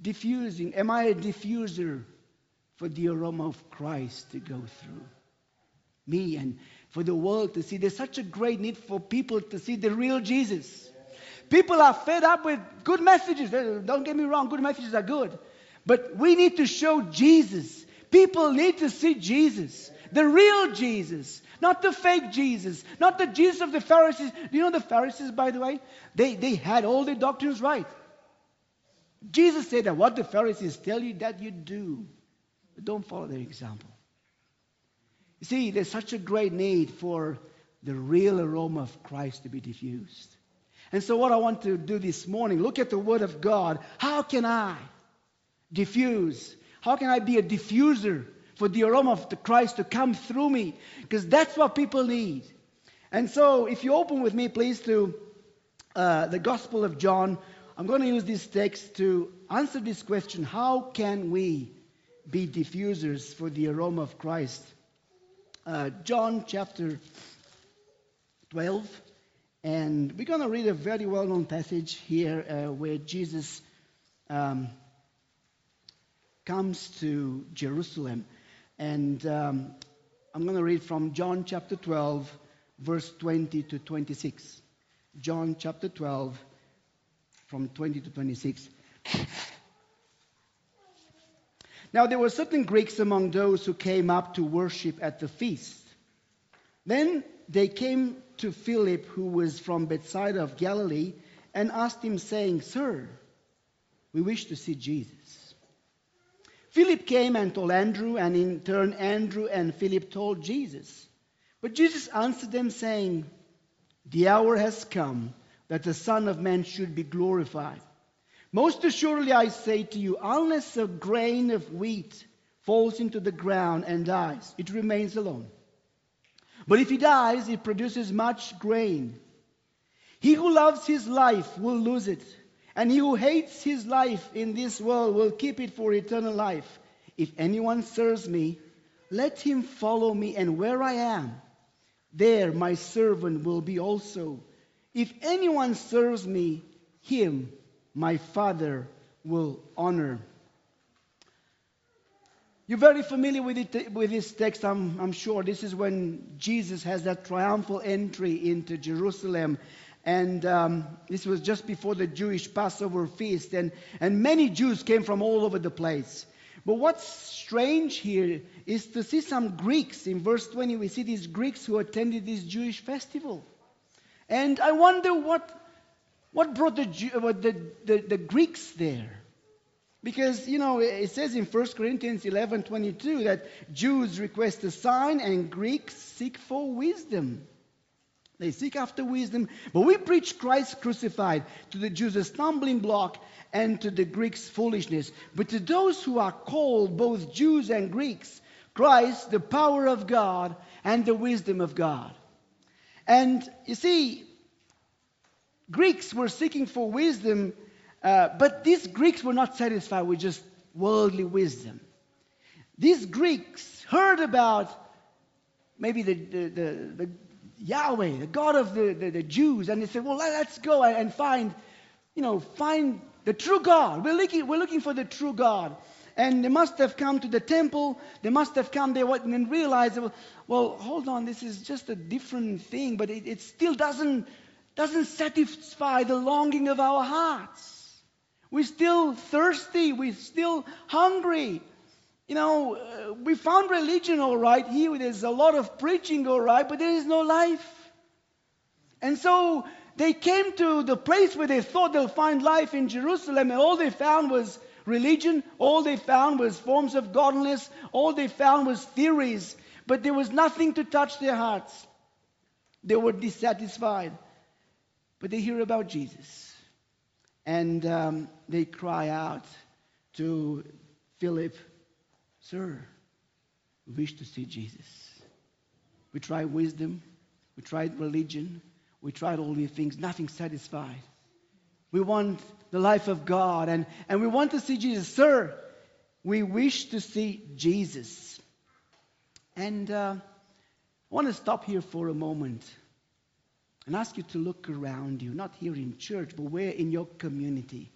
diffusing? Am I a diffuser for the aroma of Christ to go through? Me and for the world to see. There's such a great need for people to see the real Jesus. People are fed up with good messages. Don't get me wrong, good messages are good. But we need to show Jesus. People need to see Jesus, the real Jesus, not the fake Jesus, not the Jesus of the Pharisees. Do you know the Pharisees, by the way? They, they had all the doctrines right. Jesus said that what the Pharisees tell you that you do, don't follow their example. You see, there's such a great need for the real aroma of Christ to be diffused. And so, what I want to do this morning, look at the Word of God. How can I diffuse? How can I be a diffuser for the aroma of the Christ to come through me? Because that's what people need. And so, if you open with me, please, to uh, the Gospel of John, I'm going to use this text to answer this question How can we be diffusers for the aroma of Christ? Uh, John chapter 12. And we're going to read a very well known passage here uh, where Jesus um, comes to Jerusalem. And um, I'm going to read from John chapter 12, verse 20 to 26. John chapter 12, from 20 to 26. Now there were certain Greeks among those who came up to worship at the feast. Then they came to Philip, who was from Bethsaida of Galilee, and asked him, saying, Sir, we wish to see Jesus. Philip came and told Andrew, and in turn, Andrew and Philip told Jesus. But Jesus answered them, saying, The hour has come that the Son of Man should be glorified. Most assuredly, I say to you, unless a grain of wheat falls into the ground and dies, it remains alone. But if it dies, it produces much grain. He who loves his life will lose it, and he who hates his life in this world will keep it for eternal life. If anyone serves me, let him follow me, and where I am, there my servant will be also. If anyone serves me, him my Father will honor. You're very familiar with, it, with this text, I'm, I'm sure. This is when Jesus has that triumphal entry into Jerusalem. And um, this was just before the Jewish Passover feast. And, and many Jews came from all over the place. But what's strange here is to see some Greeks. In verse 20, we see these Greeks who attended this Jewish festival. And I wonder what, what brought the, the, the, the Greeks there. Because, you know, it says in 1 Corinthians 11 22 that Jews request a sign and Greeks seek for wisdom. They seek after wisdom. But we preach Christ crucified to the Jews a stumbling block and to the Greeks foolishness. But to those who are called, both Jews and Greeks, Christ, the power of God and the wisdom of God. And you see, Greeks were seeking for wisdom uh, but these Greeks were not satisfied with just worldly wisdom. These Greeks heard about maybe the, the, the, the Yahweh, the God of the, the, the, Jews, and they said, well, let's go and find, you know, find the true God. We're looking, we're looking for the true God. And they must have come to the temple. They must have come there and realized, well, hold on, this is just a different thing, but it, it still doesn't, doesn't satisfy the longing of our hearts. We're still thirsty. We're still hungry. You know, uh, we found religion all right here. There's a lot of preaching all right, but there is no life. And so they came to the place where they thought they'll find life in Jerusalem, and all they found was religion. All they found was forms of godliness. All they found was theories. But there was nothing to touch their hearts. They were dissatisfied. But they hear about Jesus. And um, they cry out to Philip, Sir, we wish to see Jesus. We tried wisdom, we tried religion, we tried all these things, nothing satisfied. We want the life of God and, and we want to see Jesus. Sir, we wish to see Jesus. And uh, I want to stop here for a moment and ask you to look around you, not here in church, but where in your community.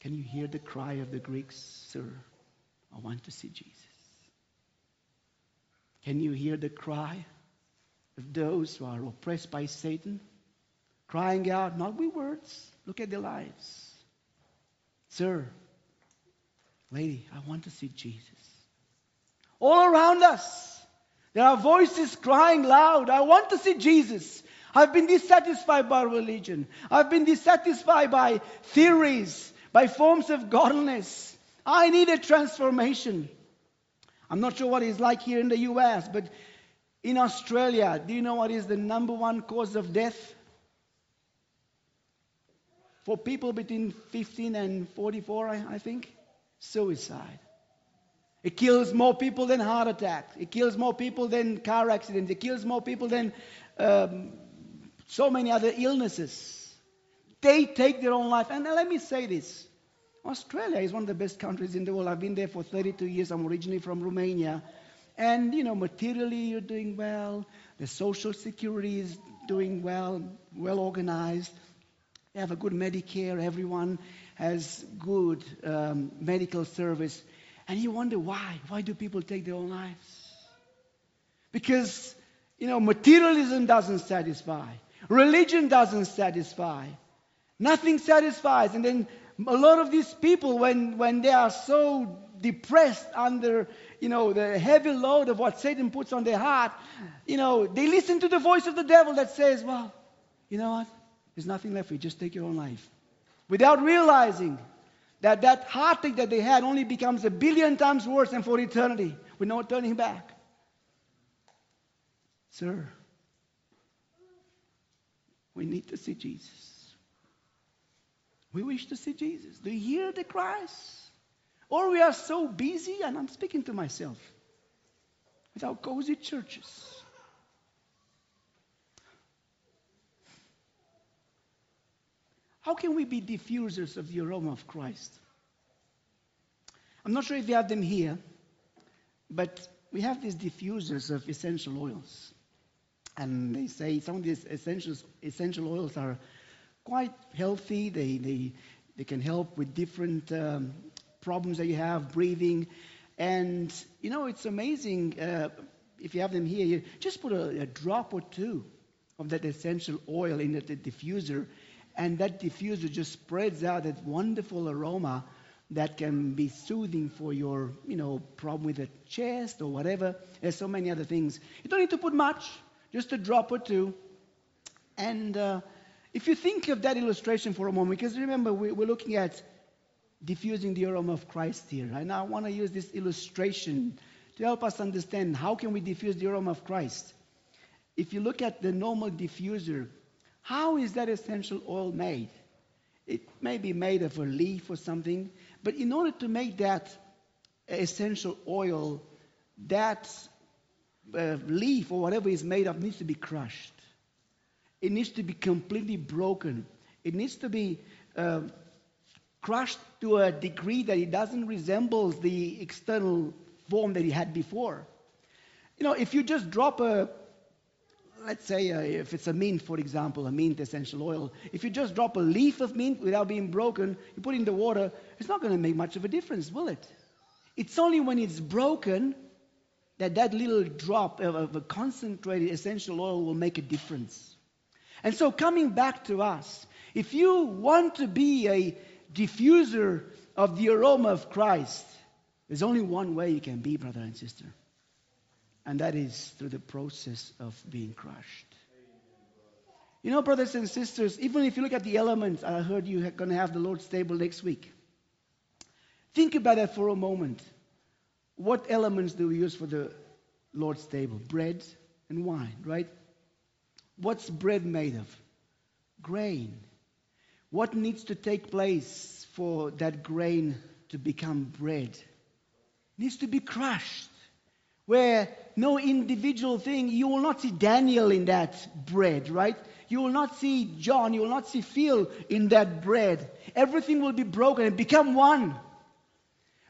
Can you hear the cry of the Greeks? Sir, I want to see Jesus. Can you hear the cry of those who are oppressed by Satan? Crying out, not with words, look at their lives. Sir, lady, I want to see Jesus. All around us, there are voices crying loud, I want to see Jesus. I've been dissatisfied by religion. I've been dissatisfied by theories, by forms of godliness. I need a transformation. I'm not sure what it's like here in the US, but in Australia, do you know what is the number one cause of death? For people between 15 and 44, I, think? Suicide. It kills more people than heart attacks. It kills more people than car accidents. It kills more people than um, so many other illnesses. They take their own life. And let me say this Australia is one of the best countries in the world. I've been there for 32 years. I'm originally from Romania. And, you know, materially you're doing well. The social security is doing well, well organized. They have a good Medicare. Everyone has good um, medical service. And you wonder why. Why do people take their own lives? Because, you know, materialism doesn't satisfy, religion doesn't satisfy, nothing satisfies. And then a lot of these people, when, when they are so depressed under, you know, the heavy load of what Satan puts on their heart, you know, they listen to the voice of the devil that says, well, you know what? There's nothing left for you. Just take your own life. Without realizing that that heartache that they had only becomes a billion times worse and for eternity with no turning back. Sir, we need to see Jesus. We wish to see Jesus. Do you hear the cries? Or we are so busy, and I'm speaking to myself, with our cozy churches. How can we be diffusers of the aroma of Christ? I'm not sure if you have them here, but we have these diffusers of essential oils. And they say some of these essential, essential oils are quite healthy. They, they, they can help with different um, problems that you have, breathing. And, you know, it's amazing. Uh, if you have them here, you just put a, a, drop or two of that essential oil in the, the diffuser, and that diffuser just spreads out that wonderful aroma that can be soothing for your, you know, problem with the chest or whatever. There's so many other things. You don't need to put much, just a drop or two. And uh, if you think of that illustration for a moment, because remember, we, we're looking at diffusing the aroma of Christ here. And I want to use this illustration to help us understand how can we diffuse the aroma of Christ. If you look at the normal diffuser, how is that essential oil made? It may be made of a leaf or something, but in order to make that essential oil, that uh, leaf or whatever is made of needs to be crushed. It needs to be completely broken. It needs to be uh, crushed to a degree that it doesn't resemble the external form that it had before. You know, if you just drop a, let's say, uh, if it's a mint, for example, a mint essential oil, if you just drop a leaf of mint without being broken, you put it in the water, it's not going to make much of a difference, will it? It's only when it's broken that that little drop of, of a concentrated essential oil will make a difference. And so, coming back to us, if you want to be a diffuser of the aroma of Christ, there's only one way you can be, brother and sister, and that is through the process of being crushed. You know, brothers and sisters, even if you look at the elements, I heard you're going to have the Lord's table next week. Think about that for a moment. What elements do we use for the Lord's table? Bread and wine, right? What's bread made of? Grain. What needs to take place for that grain to become bread? It needs to be crushed. Where no individual thing, you will not see Daniel in that bread, right? You will not see John, you will not see Phil in that bread. Everything will be broken and become one.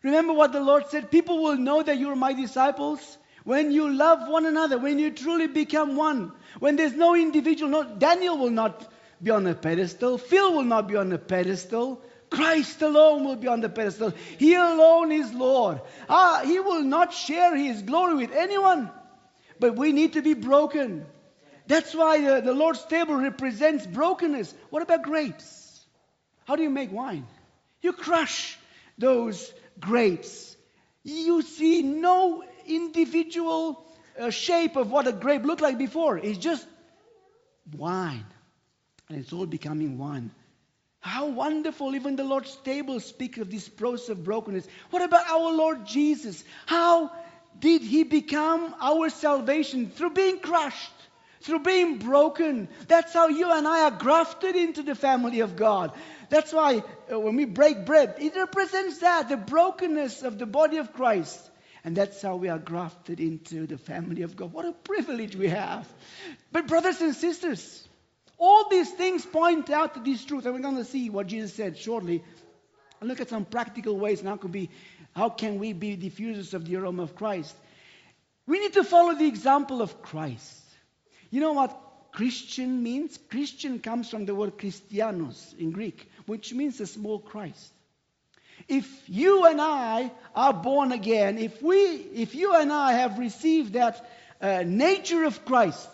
Remember what the Lord said people will know that you're my disciples when you love one another, when you truly become one. When there's no individual, no, Daniel will not be on a pedestal, Phil will not be on a pedestal. Christ alone will be on the pedestal. He alone is Lord. Ah, he will not share his glory with anyone. But we need to be broken. That's why the, the Lord's table represents brokenness. What about grapes? How do you make wine? You crush those grapes. You see no individual uh, shape of what a grape looked like before. It's just wine. And it's all becoming one. How wonderful, even the Lord's table speaks of this process of brokenness. What about our Lord Jesus? How did he become our salvation? Through being crushed, through being broken. That's how you and I are grafted into the family of God. That's why uh, when we break bread, it represents that the brokenness of the body of Christ. And that's how we are grafted into the family of God. What a privilege we have. But, brothers and sisters, all these things point out to this truth. And we're going to see what Jesus said shortly. And look at some practical ways now could be how can we be diffusers of the aroma of Christ? We need to follow the example of Christ. You know what Christian means? Christian comes from the word Christianos in Greek, which means a small Christ. If you and I are born again, if we, if you and I have received that uh, nature of Christ,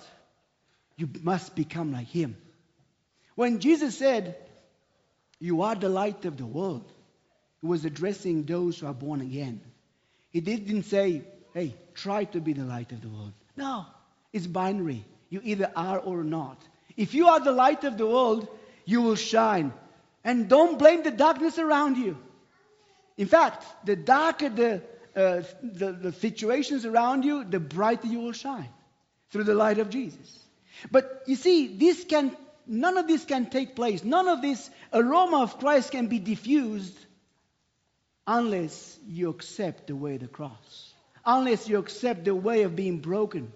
you must become like Him. When Jesus said, "You are the light of the world," He was addressing those who are born again. He didn't say, "Hey, try to be the light of the world." No, it's binary. You either are or not. If you are the light of the world, you will shine. And don't blame the darkness around you. In fact, the darker the, uh, the, the situations around you, the brighter you will shine through the light of Jesus. But you see, this can, none of this can take place. None of this aroma of Christ can be diffused unless you accept the way of the cross, unless you accept the way of being broken.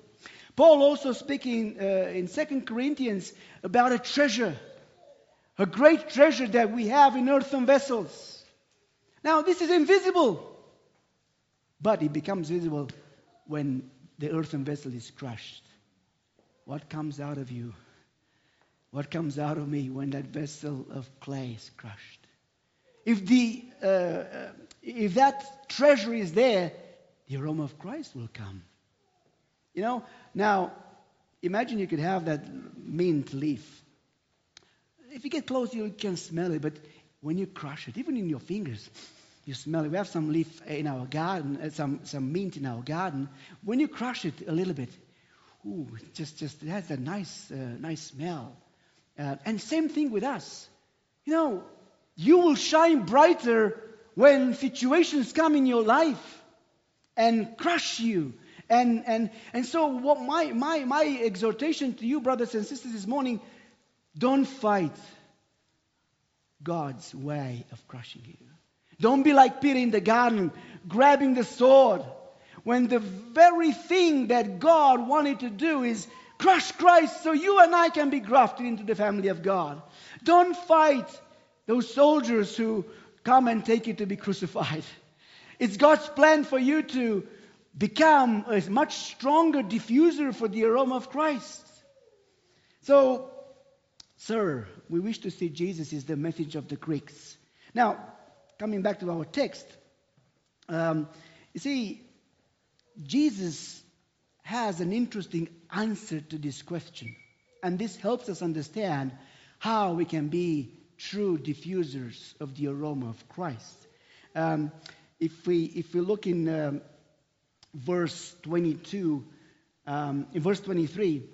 Paul also speaking uh, in 2 Corinthians about a treasure, a great treasure that we have in earthen vessels. Now, this is invisible, but it becomes visible when the earthen vessel is crushed. What comes out of you? What comes out of me when that vessel of clay is crushed? If the, uh, uh, if that treasure is there, the aroma of Christ will come. You know, now imagine you could have that mint leaf. If you get close, you can smell it, but when you crush it, even in your fingers, you smell it. We have some leaf in our garden, uh, some, some mint in our garden. When you crush it a little bit, ooh, just, just it has a nice, uh, nice smell. Uh, and same thing with us. You know, you will shine brighter when situations come in your life and crush you. And, and, and so what my, my, my exhortation to you, brothers and sisters, this morning, don't fight God's way of crushing you. Don't be like Peter in the garden, grabbing the sword, when the very thing that God wanted to do is crush Christ so you and I can be grafted into the family of God. Don't fight those soldiers who come and take you to be crucified. It's God's plan for you to become a much stronger diffuser for the aroma of Christ. So, sir, we wish to see Jesus is the message of the Greeks. Now, coming back to our text, um, you see, Jesus has an interesting answer to this question. And this helps us understand how we can be true diffusers of the aroma of Christ. Um, if, we, if we look in um, verse 22, um, in verse 23, it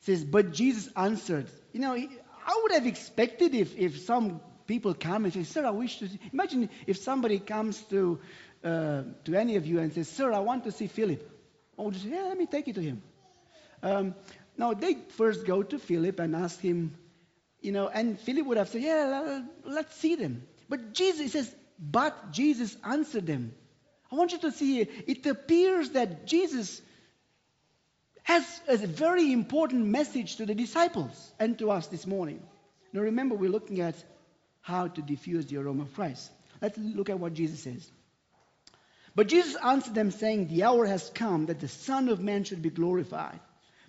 says, But Jesus answered. You know, I would have expected if, if some people come and say, Sir, I wish to see. Imagine if somebody comes to, uh, to any of you and says, Sir, I want to see Philip. I would say, Yeah, let me take you to him. Um, now, they first go to Philip and ask him, you know, and Philip would have said, Yeah, let's see them. But Jesus says, But Jesus answered them. I want you to see it appears that Jesus has a very important message to the disciples and to us this morning. Now, remember, we're looking at how to diffuse the aroma of Christ. Let's look at what Jesus says. But Jesus answered them, saying, The hour has come that the Son of Man should be glorified.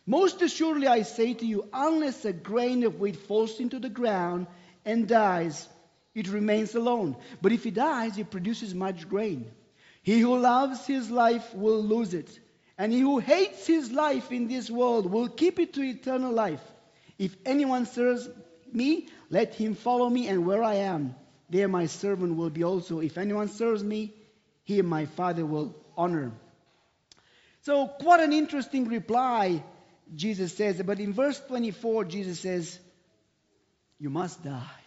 Most assuredly, I say to you, unless a grain of wheat falls into the ground and dies, it remains alone. But if it dies, it produces much grain. He who loves his life will lose it, and he who hates his life in this world will keep it to eternal life. If anyone serves me, let him follow me, and where I am, there my servant will be also. If anyone serves me, he my Father will honor. So, what an interesting reply Jesus says. But in verse 24, Jesus says, You must die.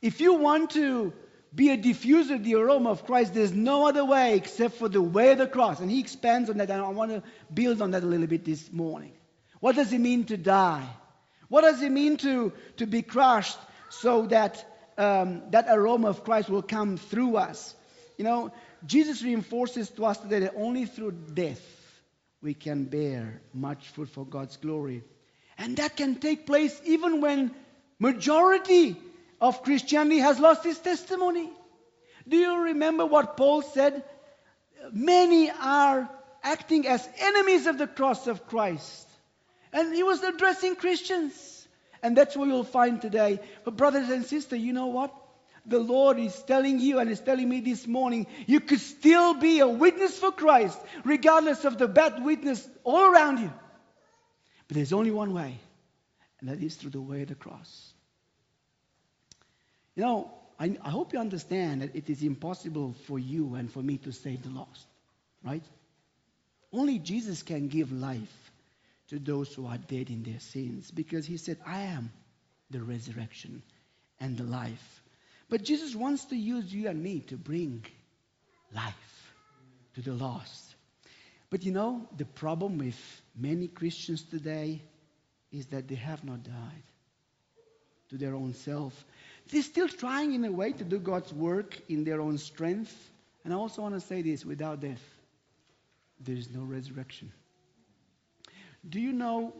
If you want to be a diffuser of the aroma of Christ, there's no other way except for the way of the cross. And he expands on that, and I want to build on that a little bit this morning. What does it mean to die? What does it mean to, to be crushed so that um, that aroma of Christ will come through us? You know, Jesus reinforces to us today that only through death we can bear much fruit for God's glory. And that can take place even when majority of Christianity has lost its testimony. Do you remember what Paul said? Many are acting as enemies of the cross of Christ. And he was addressing Christians. And that's what you'll find today. But, brothers and sisters, you know what? The Lord is telling you and is telling me this morning, you could still be a witness for Christ, regardless of the bad witness all around you. But there's only one way, and that is through the way of the cross. You know, I, I hope you understand that it is impossible for you and for me to save the lost, right? Only Jesus can give life to those who are dead in their sins because he said, I am the resurrection and the life. But Jesus wants to use you and me to bring life to the lost. But you know, the problem with many Christians today is that they have not died to their own self. They're still trying in a way to do God's work in their own strength. And I also want to say this without death, there is no resurrection. Do you know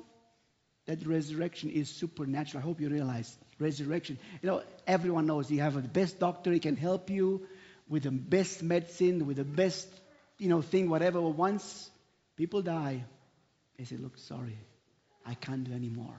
that resurrection is supernatural? I hope you realize resurrection. You know, everyone knows you have the best doctor, he can help you with the best medicine, with the best, you know, thing, whatever. But once people die, they say, look, sorry, I can't do anymore.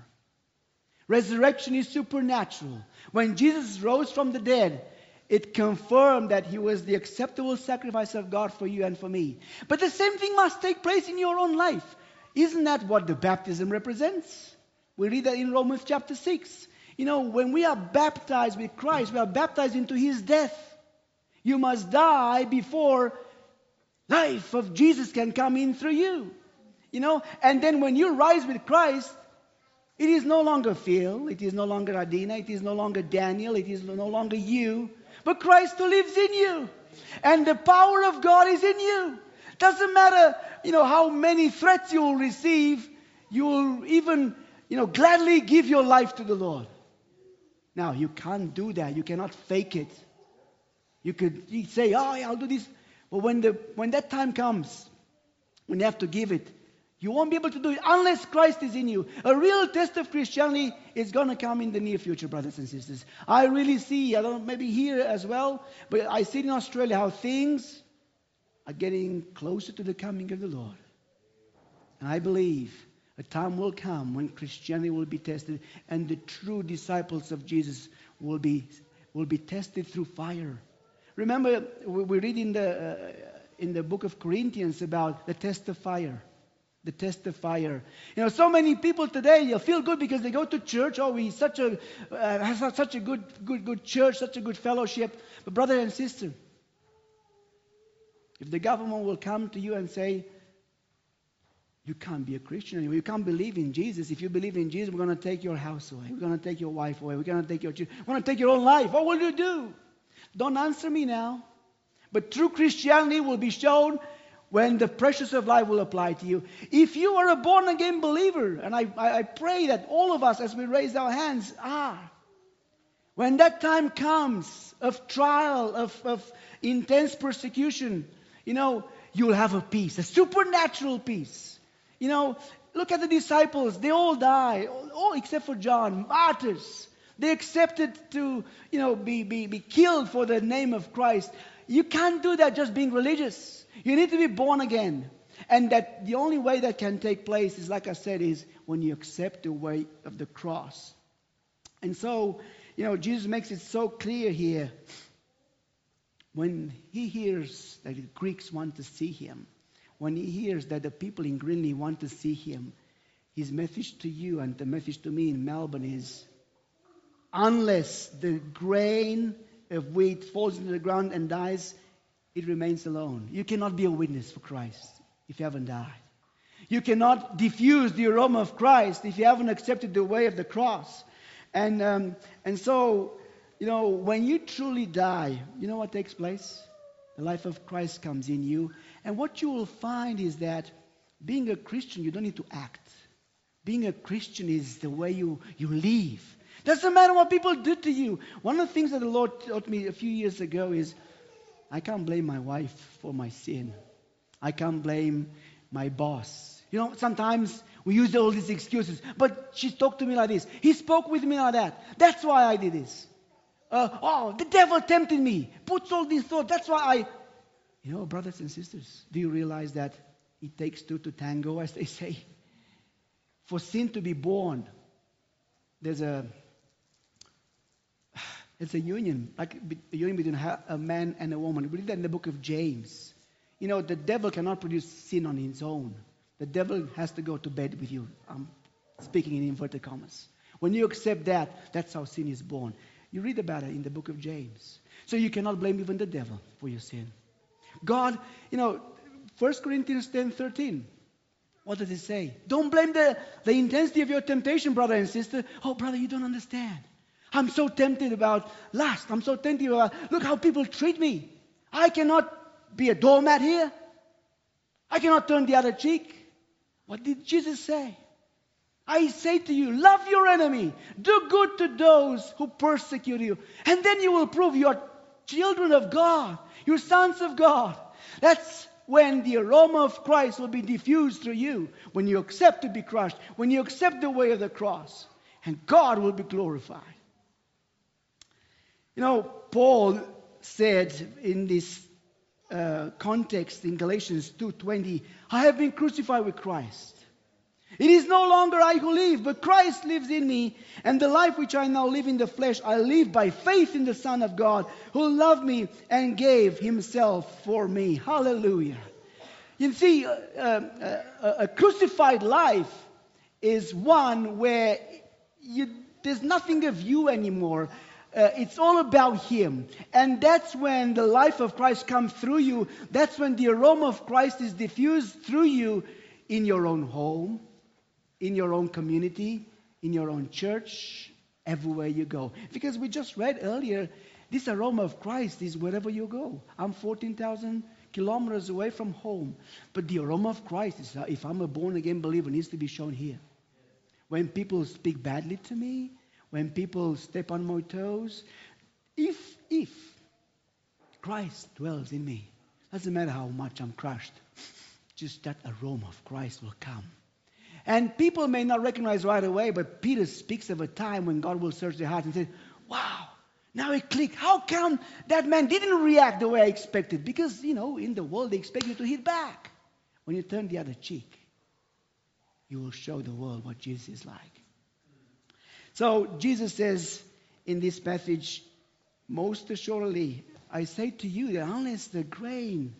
Resurrection is supernatural. When Jesus rose from the dead, It confirmed that he was the acceptable sacrifice of God for you and for me. But the same thing must take place in your own life. Isn't that what the baptism represents? We read that in Romans chapter 6. You know, when we are baptized with Christ, we are baptized into his death. You must die before life of Jesus can come in through you. You know, and then when you rise with Christ, it is no longer Phil, it is no longer Adina, it is no longer Daniel, it is no longer you, but Christ who lives in you. And the power of God is in you. Doesn't matter, you know, how many threats you will receive, you will even, you know, gladly give your life to the Lord. Now, you can't do that. You cannot fake it. You could say, oh, yeah, I'll do this. But when, the, when that time comes, when you have to give it, you won't be able to do it unless Christ is in you. A real test of Christianity is going to come in the near future, brothers and sisters. I really see, I don't know, maybe here as well, but I see in Australia how things are getting closer to the coming of the Lord. And I believe a time will come when Christianity will be tested and the true disciples of Jesus will be, will be tested through fire. Remember, we read in the, uh, in the book of Corinthians about the test of fire the test of fire. You know, so many people today you feel good because they go to church. Oh, we such a uh, such a good, good, good church, such a good fellowship. But brother and sister, if the government will come to you and say, you can't be a Christian anymore. You can't believe in Jesus. If you believe in Jesus, we're going to take your house away. We're going to take your wife away. We're going to take your children. We're going to take your own life. What will you do? Don't answer me now. But true Christianity will be shown when the precious of life will apply to you. If you are a born again believer, and I, I, I pray that all of us, as we raise our hands, are, when that time comes of trial, of, of intense persecution, you know, you'll have a peace, a supernatural peace. You know, look at the disciples, they all die, all except for John, martyrs. They accepted to, you know, be, be, be killed for the name of Christ. You can't do that just being religious. You need to be born again. And that the only way that can take place is, like I said, is when you accept the way of the cross. And so, you know, Jesus makes it so clear here. When he hears that the Greeks want to see him, when he hears that the people in Greenlee want to see him, his message to you and the message to me in Melbourne is unless the grain of wheat falls into the ground and dies, it remains alone. You cannot be a witness for Christ if you haven't died. You cannot diffuse the aroma of Christ if you haven't accepted the way of the cross. And, um, and so, you know, when you truly die, you know what takes place? The life of Christ comes in you. And what you will find is that being a Christian, you don't need to act. Being a Christian is the way you, you live. Doesn't matter what people do to you. One of the things that the Lord taught me a few years ago is I can't blame my wife for my sin. I can't blame my boss. You know, sometimes we use all these excuses, but she talked to me like this. He spoke with me like that. That's why I did this. Uh, oh, the devil tempted me. Puts all these thoughts. That's why I. You know, brothers and sisters, do you realize that it takes two to tango, as they [LAUGHS] say? For sin to be born, there's a [SIGHS] it's a union, like a union between a man and a woman. We read that in the book of James. You know, the devil cannot produce sin on his own. The devil has to go to bed with you. I'm speaking in inverted commas. When you accept that, that's how sin is born. You read about it in the book of James. So you cannot blame even the devil for your sin. God, you know, 1 Corinthians 10 13. What does it say? Don't blame the, the intensity of your temptation, brother and sister. Oh, brother, you don't understand. I'm so tempted about lust. I'm so tempted about, look how people treat me. I cannot be a doormat here. I cannot turn the other cheek. What did Jesus say? I say to you, love your enemy. Do good to those who persecute you. And then you will prove you are children of God. You're sons of God. That's when the aroma of Christ will be diffused through you. When you accept to be crushed. When you accept the way of the cross. And God will be glorified. You know, Paul said in this uh, context in Galatians 2:20, "I have been crucified with Christ. It is no longer I who live, but Christ lives in me. And the life which I now live in the flesh, I live by faith in the Son of God, who loved me and gave himself for me. Hallelujah. You see, uh, uh, a crucified life is one where you, there's nothing of you anymore. Uh, it's all about Him. And that's when the life of Christ comes through you. That's when the aroma of Christ is diffused through you in your own home, in your own community, in your own church, everywhere you go. Because we just read earlier, this aroma of Christ is wherever you go. I'm 14,000 kilometers away from home. But the aroma of Christ is, uh, if I'm a born again believer, needs to be shown here. When people speak badly to me, when people step on my toes, if, if Christ dwells in me, doesn't matter how much I'm crushed, just that aroma of Christ will come. And people may not recognize right away, but Peter speaks of a time when God will search their hearts and say, Wow, now it clicked. How come that man didn't react the way I expected? Because, you know, in the world they expect you to hit back. When you turn the other cheek, you will show the world what Jesus is like. So Jesus says in this passage, most assuredly, I say to you that unless the grain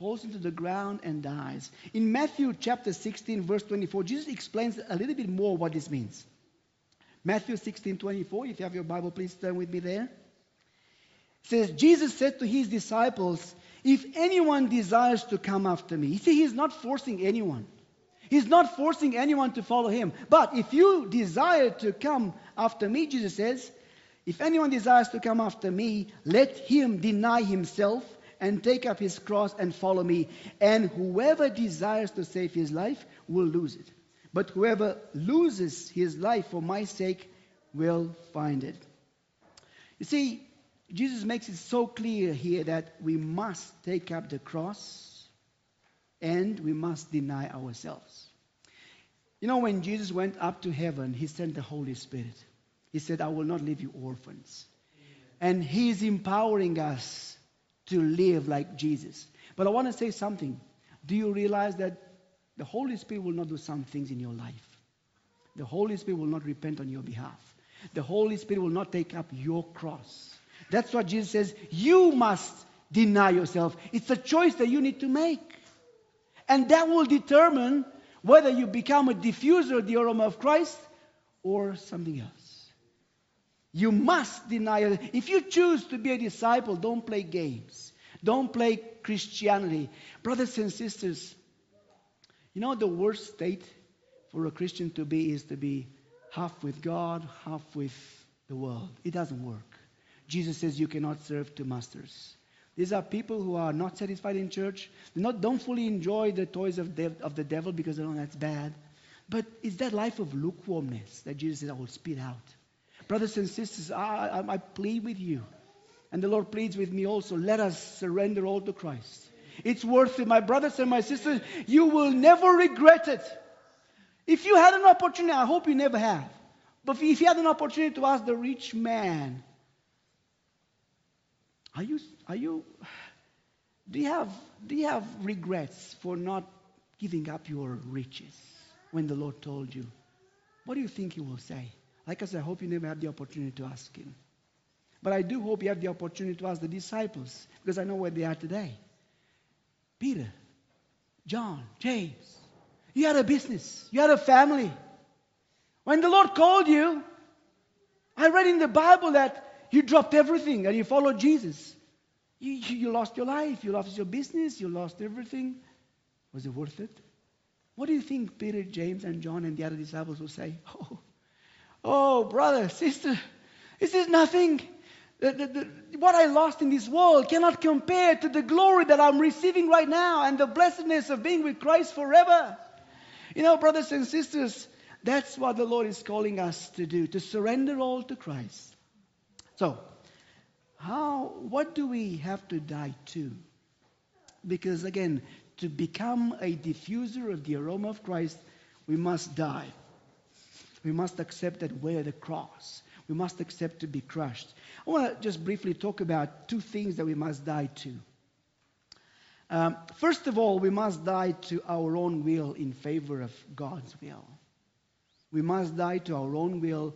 falls into the ground and dies. In Matthew chapter 16, verse 24, Jesus explains a little bit more what this means. Matthew 16, 24, if you have your Bible, please turn with me there. It says, Jesus said to his disciples, If anyone desires to come after me, you see, he's not forcing anyone. He's not forcing anyone to follow him. But if you desire to come after me, Jesus says, if anyone desires to come after me, let him deny himself and take up his cross and follow me. And whoever desires to save his life will lose it. But whoever loses his life for my sake will find it. You see, Jesus makes it so clear here that we must take up the cross and we must deny ourselves. You know, when Jesus went up to heaven, he sent the Holy Spirit. He said, I will not leave you orphans. And he is empowering us to live like Jesus. But I want to say something. Do you realize that the Holy Spirit will not do some things in your life? The Holy Spirit will not repent on your behalf. The Holy Spirit will not take up your cross. That's what Jesus says. You must deny yourself. It's a choice that you need to make. And that will determine whether you become a diffuser of the aroma of Christ or something else. You must deny it. If you choose to be a disciple, don't play games. Don't play Christianity. Brothers and sisters, you know the worst state for a Christian to be is to be half with God, half with the world. It doesn't work. Jesus says you cannot serve two masters. These are people who are not satisfied in church. They not, don't fully enjoy the toys of, dev, of the devil because they know that's bad. But it's that life of lukewarmness that Jesus says, I will spit out. Brothers and sisters, I, I, I plead with you. And the Lord pleads with me also. Let us surrender all to Christ. It's worth it. My brothers and my sisters, you will never regret it. If you had an opportunity, I hope you never have. But if you had an opportunity to ask the rich man, are you, are you, do you have, do you have regrets for not giving up your riches when the Lord told you? What do you think he will say? Like I said, I hope you never have the opportunity to ask him. But I do hope you have the opportunity to ask the disciples because I know where they are today. Peter, John, James, you had a business, you had a family. When the Lord called you, I read in the Bible that you dropped everything and you followed Jesus. You, you, lost your life, you lost your business, you lost everything. Was it worth it? What do you think Peter, James, and John and the other disciples will say? [LAUGHS] Oh, oh brother, sister, this is nothing. The, the, the, what I lost in this world cannot compare to the glory that I'm receiving right now and the blessedness of being with Christ forever. You know, brothers and sisters, that's what the Lord is calling us to do, to surrender all to Christ. So, how, what do we have to die to? Because again, to become a diffuser of the aroma of Christ, we must die. We must accept that wear the cross. We must accept to be crushed. I want to just briefly talk about two things that we must die to. Um, first of all, we must die to our own will in favor of God's will. We must die to our own will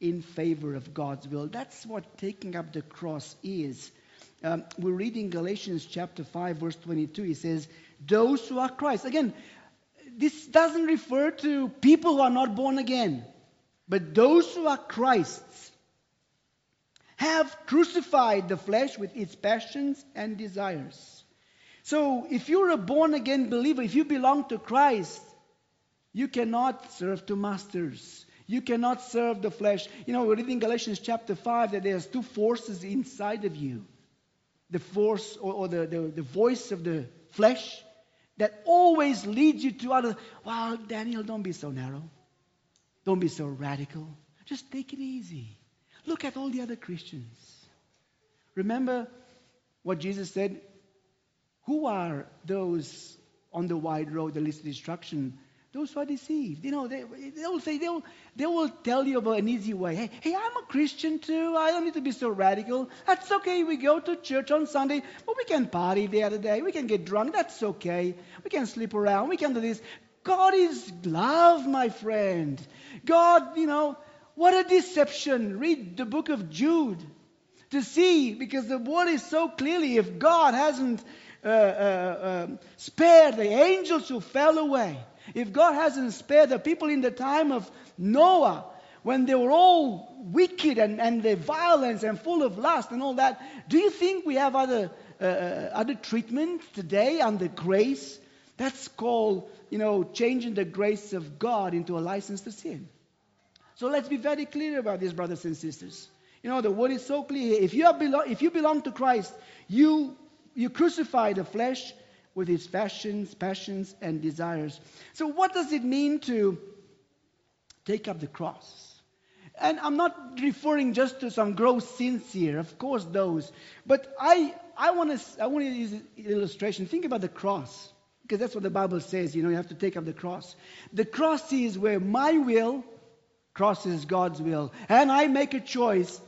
in favor of God's will. That's what taking up the cross is. Um, we're reading Galatians chapter 5, verse 22. It says, Those who are Christ. Again, this doesn't refer to people who are not born again, but those who are Christ's have crucified the flesh with its passions and desires. So, if you're a born again believer, if you belong to Christ, you cannot serve two masters. You cannot serve the flesh. You know, we're reading Galatians chapter 5 that there's two forces inside of you the force or, or the, the, the voice of the flesh that always leads you to other. Well, Daniel, don't be so narrow. Don't be so radical. Just take it easy. Look at all the other Christians. Remember what Jesus said? Who are those on the wide road that leads to destruction? Those who are deceived. You know, they, they'll say, they'll, they will tell you about an easy way. Hey, hey, I'm a Christian too. I don't need to be so radical. That's okay. We go to church on Sunday, but we can party the other day. We can get drunk. That's okay. We can sleep around. We can do this. God is love, my friend. God, you know, what a deception. Read the book of Jude to see, because the word is so clearly if God hasn't uh, uh, uh, spared the angels who fell away, if God hasn't spared the people in the time of Noah, when they were all wicked and, and the violence and full of lust and all that, do you think we have other, uh, other treatment today under grace? That's called, you know, changing the grace of God into a license to sin. So let's be very clear about this, brothers and sisters. You know, the word is so clear. If you, belo- if you belong to Christ, you, you crucify the flesh with his passions, passions, and desires. So, what does it mean to take up the cross? And I'm not referring just to some gross sins here, of course, those. But I, I want to I want to use an illustration. Think about the cross, because that's what the Bible says. You know, you have to take up the cross. The cross is where my will crosses God's will. And I make a choice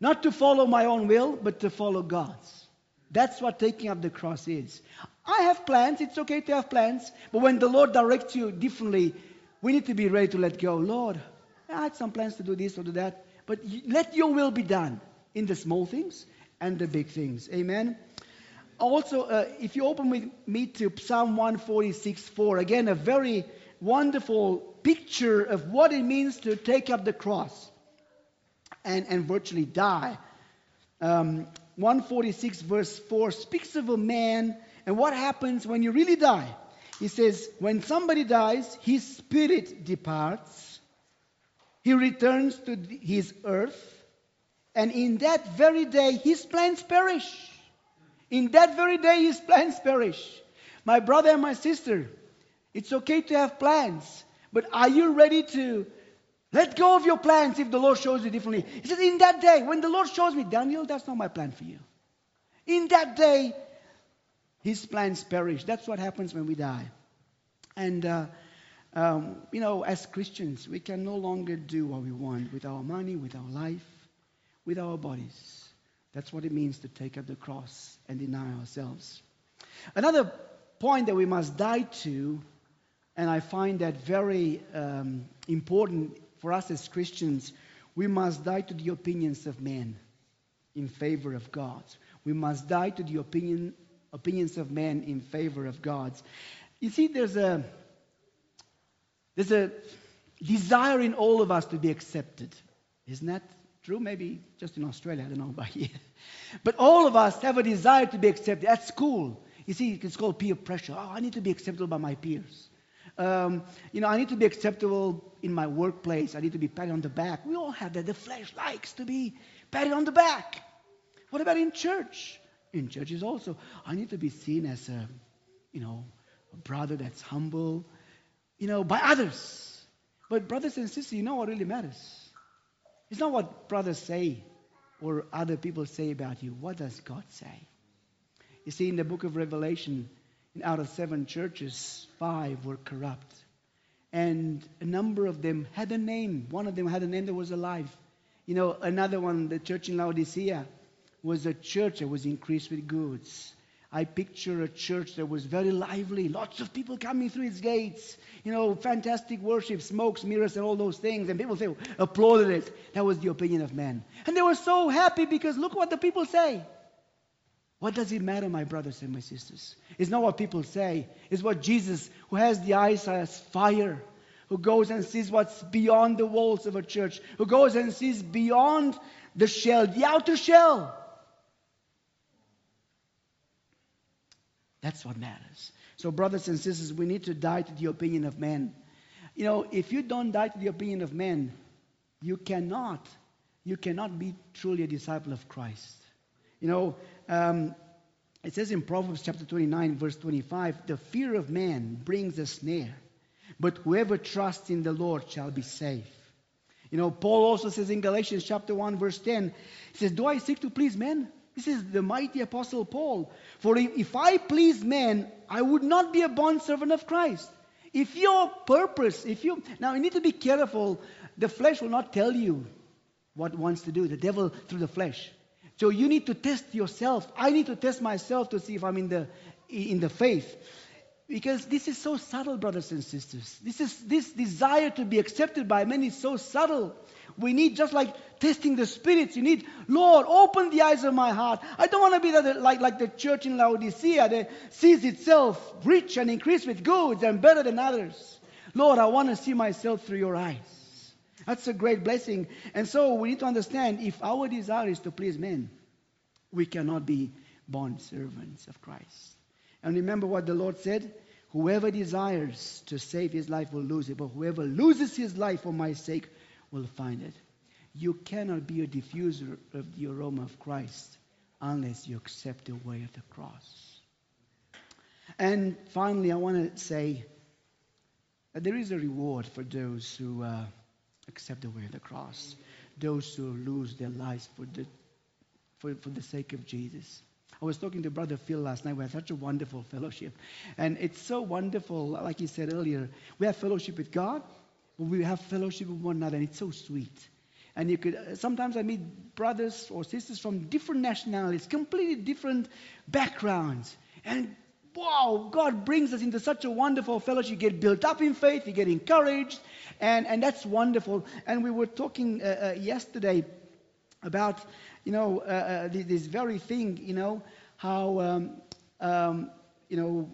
not to follow my own will, but to follow God's. That's what taking up the cross is. I have plans. It's okay to have plans. But when the Lord directs you differently, we need to be ready to let go. Lord, I had some plans to do this or do that. But let your will be done in the small things and the big things. Amen. Also, uh, if you open with me to Psalm 146 4, again, a very wonderful picture of what it means to take up the cross and, and virtually die. Um, 146 verse 4 speaks of a man and what happens when you really die. He says, when somebody dies, his spirit departs, he returns to his earth, and in that very day, his plans perish. In that very day, his plans perish. My brother and my sister, it's okay to have plans, but are you ready to let go of your plans if the Lord shows you differently? He says, In that day, when the Lord shows me, Daniel, that's not my plan for you. In that day, his plans perish. That's what happens when we die. And, uh, um, you know, as Christians, we can no longer do what we want with our money, with our life, with our bodies. That's what it means to take up the cross and deny ourselves. Another point that we must die to, and I find that very um, important for us as Christians, we must die to the opinions of men in favor of God. We must die to the opinion, opinions of men in favor of God's. You see, there's a there's a desire in all of us to be accepted. Isn't that true? Maybe just in Australia, I don't know about [LAUGHS] here. But all of us have a desire to be accepted. At school, you see, it's called peer pressure. Oh, I need to be acceptable by my peers. Um, you know, I need to be acceptable in my workplace. I need to be patted on the back. We all have that. The flesh likes to be patted on the back. What about in church? In churches also, I need to be seen as a, you know, a brother that's humble, you know, by others. But brothers and sisters, you know what really matters? It's not what brothers say or other people say about you. What does God say? You see, in the book of Revelation, out of seven churches, five were corrupt. And a number of them had a name. One of them had a name that was alive. You know, another one, the church in Laodicea, was a church that was increased with goods. I picture a church that was very lively, lots of people coming through its gates, you know, fantastic worship, smokes, mirrors, and all those things. And people say, applauded it. That was the opinion of men. And they were so happy because look what the people say. What does it matter, my brothers and my sisters? It's not what people say, it's what Jesus, who has the eyes as fire, who goes and sees what's beyond the walls of a church, who goes and sees beyond the shell, the outer shell. That's what matters. So, brothers and sisters, we need to die to the opinion of men. You know, if you don't die to the opinion of men, you cannot, you cannot be truly a disciple of Christ. You know, um, it says in Proverbs chapter 29, verse 25, the fear of man brings a snare, but whoever trusts in the Lord shall be safe. You know, Paul also says in Galatians chapter 1, verse 10, he says, Do I seek to please men? This is the mighty apostle Paul. For if, I please men, I would not be a bondservant of Christ. If your purpose, if you now you need to be careful, the flesh will not tell you what wants to do, the devil through the flesh. So you need to test yourself. I need to test myself to see if I'm in the in the faith. Because this is so subtle, brothers and sisters. This is this desire to be accepted by men is so subtle. We need just like testing the spirits. You need, Lord, open the eyes of my heart. I don't want to be the, like, like the church in Laodicea that sees itself rich and increased with goods and better than others. Lord, I want to see myself through your eyes. That's a great blessing. And so we need to understand if our desire is to please men, we cannot be bond servants of Christ. And remember what the Lord said? Whoever desires to save his life will lose it, but whoever loses his life for my sake will find it. You cannot be a diffuser of the aroma of Christ unless you accept the way of the cross. And finally, I want to say that there is a reward for those who uh, accept the way of the cross, those who lose their lives for the, for, for the sake of Jesus. I was talking to Brother Phil last night. We had such a wonderful fellowship. And it's so wonderful, like he said earlier, we have fellowship with God, we have fellowship with one another, and it's so sweet. And you could sometimes I meet brothers or sisters from different nationalities, completely different backgrounds. And wow, God brings us into such a wonderful fellowship. You get built up in faith, you get encouraged, and, and that's wonderful. And we were talking uh, uh, yesterday about, you know, uh, uh this very thing, you know, how, um, um, you know,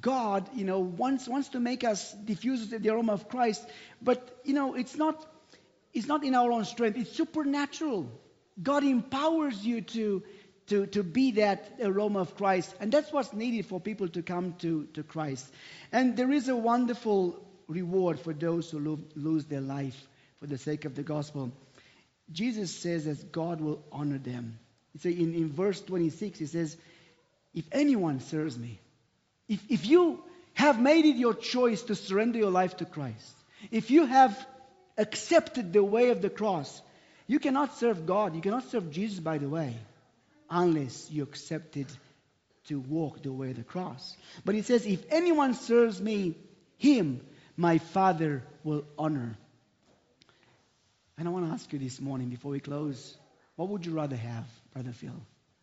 God, you know, wants, wants to make us diffuse the aroma of Christ, but, you know, it's not, it's not in our own strength. It's supernatural. God empowers you to, to, to be that aroma of Christ. And that's what's needed for people to come to, to Christ. And there is a wonderful reward for those who lo- lose their life for the sake of the gospel. Jesus says that God will honor them. So In, in verse 26, he says, If anyone serves me, if, if you have made it your choice to surrender your life to Christ, if you have accepted the way of the cross, you cannot serve God, you cannot serve Jesus, by the way, unless you accepted to walk the way of the cross. But he says, If anyone serves me, him my Father will honor. And I want to ask you this morning before we close what would you rather have, Brother Phil?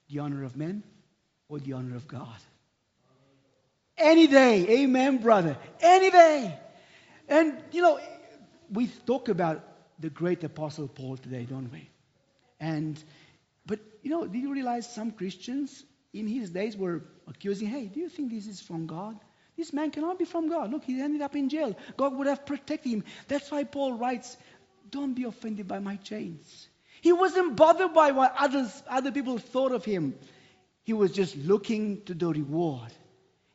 The honor of men or the honor of God? Any day. Amen, brother. Any day. And, you know, we talk about the great apostle Paul today, don't we? And, but, you know, do you realize some Christians in his days were accusing, hey, do you think this is from God? This man cannot be from God. Look, he ended up in jail. God would have protected him. That's why Paul writes, don't be offended by my chains. He wasn't bothered by what others, other people thought of him. He was just looking to the reward.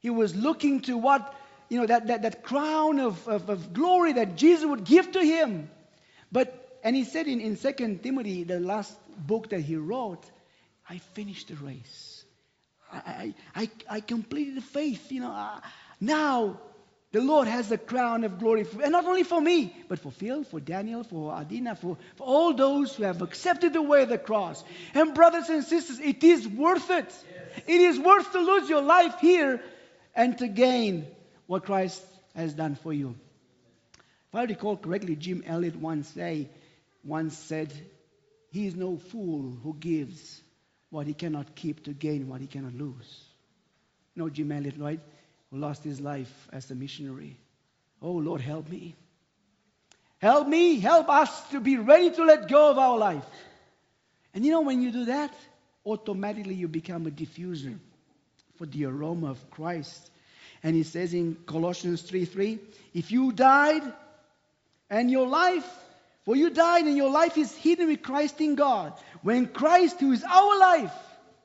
He was looking to what, you know, that, that, that crown of, of, of glory that Jesus would give to him. But, and he said in, in 2 Timothy, the last book that he wrote, I finished the race. I, I, I completed the faith. You know, uh, now the Lord has the crown of glory, for, and not only for me, but for Phil, for Daniel, for Adina, for, for all those who have accepted the way of the cross. And brothers and sisters, it is worth it. Yes. It is worth to lose your life here and to gain what Christ has done for you. If I recall correctly, Jim Elliot once say, once said, "He is no fool who gives what he cannot keep to gain what he cannot lose. You know Jim Elliot, right? Who lost his life as a missionary. Oh, Lord, help me. Help me, help us to be ready to let go of our life. And you know, when you do that, automatically you become a diffuser for the aroma of Christ. And he says in Colossians 3 3, if you died and your life, for you died and your life is hidden with Christ in God, when Christ, who is our life,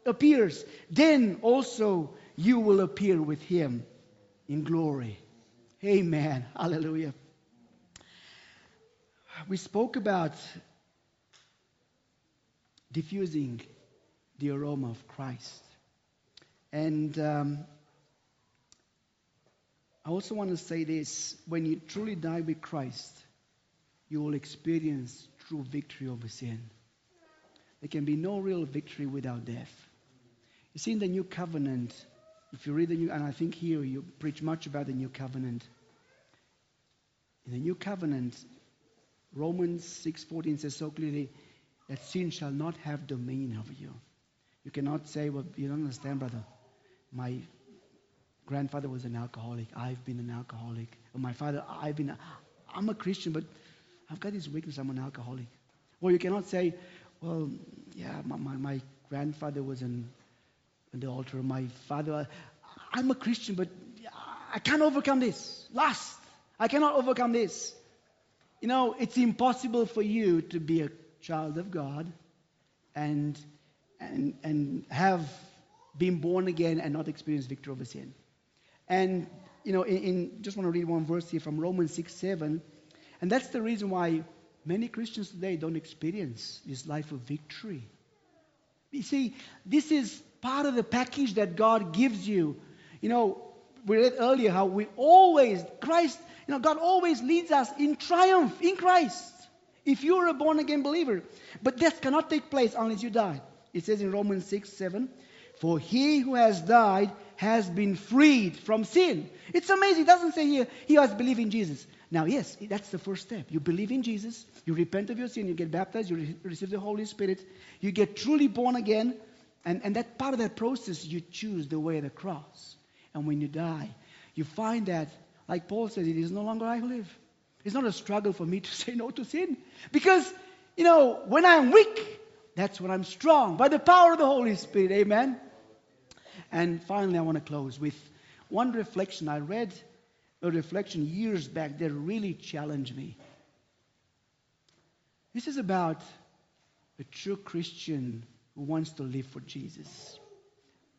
appears, then also you will appear with him in glory. Amen. Hallelujah. We spoke about diffusing the aroma of Christ. And um, I also want to say this when you truly die with Christ, you will experience true victory over sin. There can be no real victory without death. You see, in the new covenant, if you read the new, and I think here you preach much about the new covenant. In the new covenant, Romans 6:14 says so clearly that sin shall not have dominion over you. You cannot say, well, you don't understand, brother. My grandfather was an alcoholic. I've been an alcoholic. My father, I've been, a, I'm a Christian, but I've got this weakness. I'm an alcoholic. Or you cannot say, well, yeah, my, my, my grandfather was an, the altar. My father, I'm a Christian, but I can't overcome this. Lust. I cannot overcome this. You know, it's impossible for you to be a child of God and, and, and have been born again and not experience victory over sin. And, you know, in, in just want to read one verse here from Romans 6 7. And that's the reason why many Christians today don't experience this life of victory. You see, this is part of the package that God gives you. You know, we read earlier how we always, Christ, you know, God always leads us in triumph in Christ. If you're a born again believer. But death cannot take place unless you die. It says in Romans 6 7, For he who has died has been freed from sin. It's amazing. It doesn't say here he has believed in Jesus. Now, yes, that's the first step. You believe in Jesus, you repent of your sin, you get baptized, you re- receive the Holy Spirit, you get truly born again, and, and that part of that process, you choose the way of the cross. And when you die, you find that, like Paul says, it is no longer I who live. It's not a struggle for me to [LAUGHS] say no to sin. Because, you know, when I'm weak, that's when I'm strong. By the power of the Holy Spirit. Amen. And finally, I want to close with one reflection. I read a reflection years back that really challenged me. This is about a true Christian who wants to live for Jesus.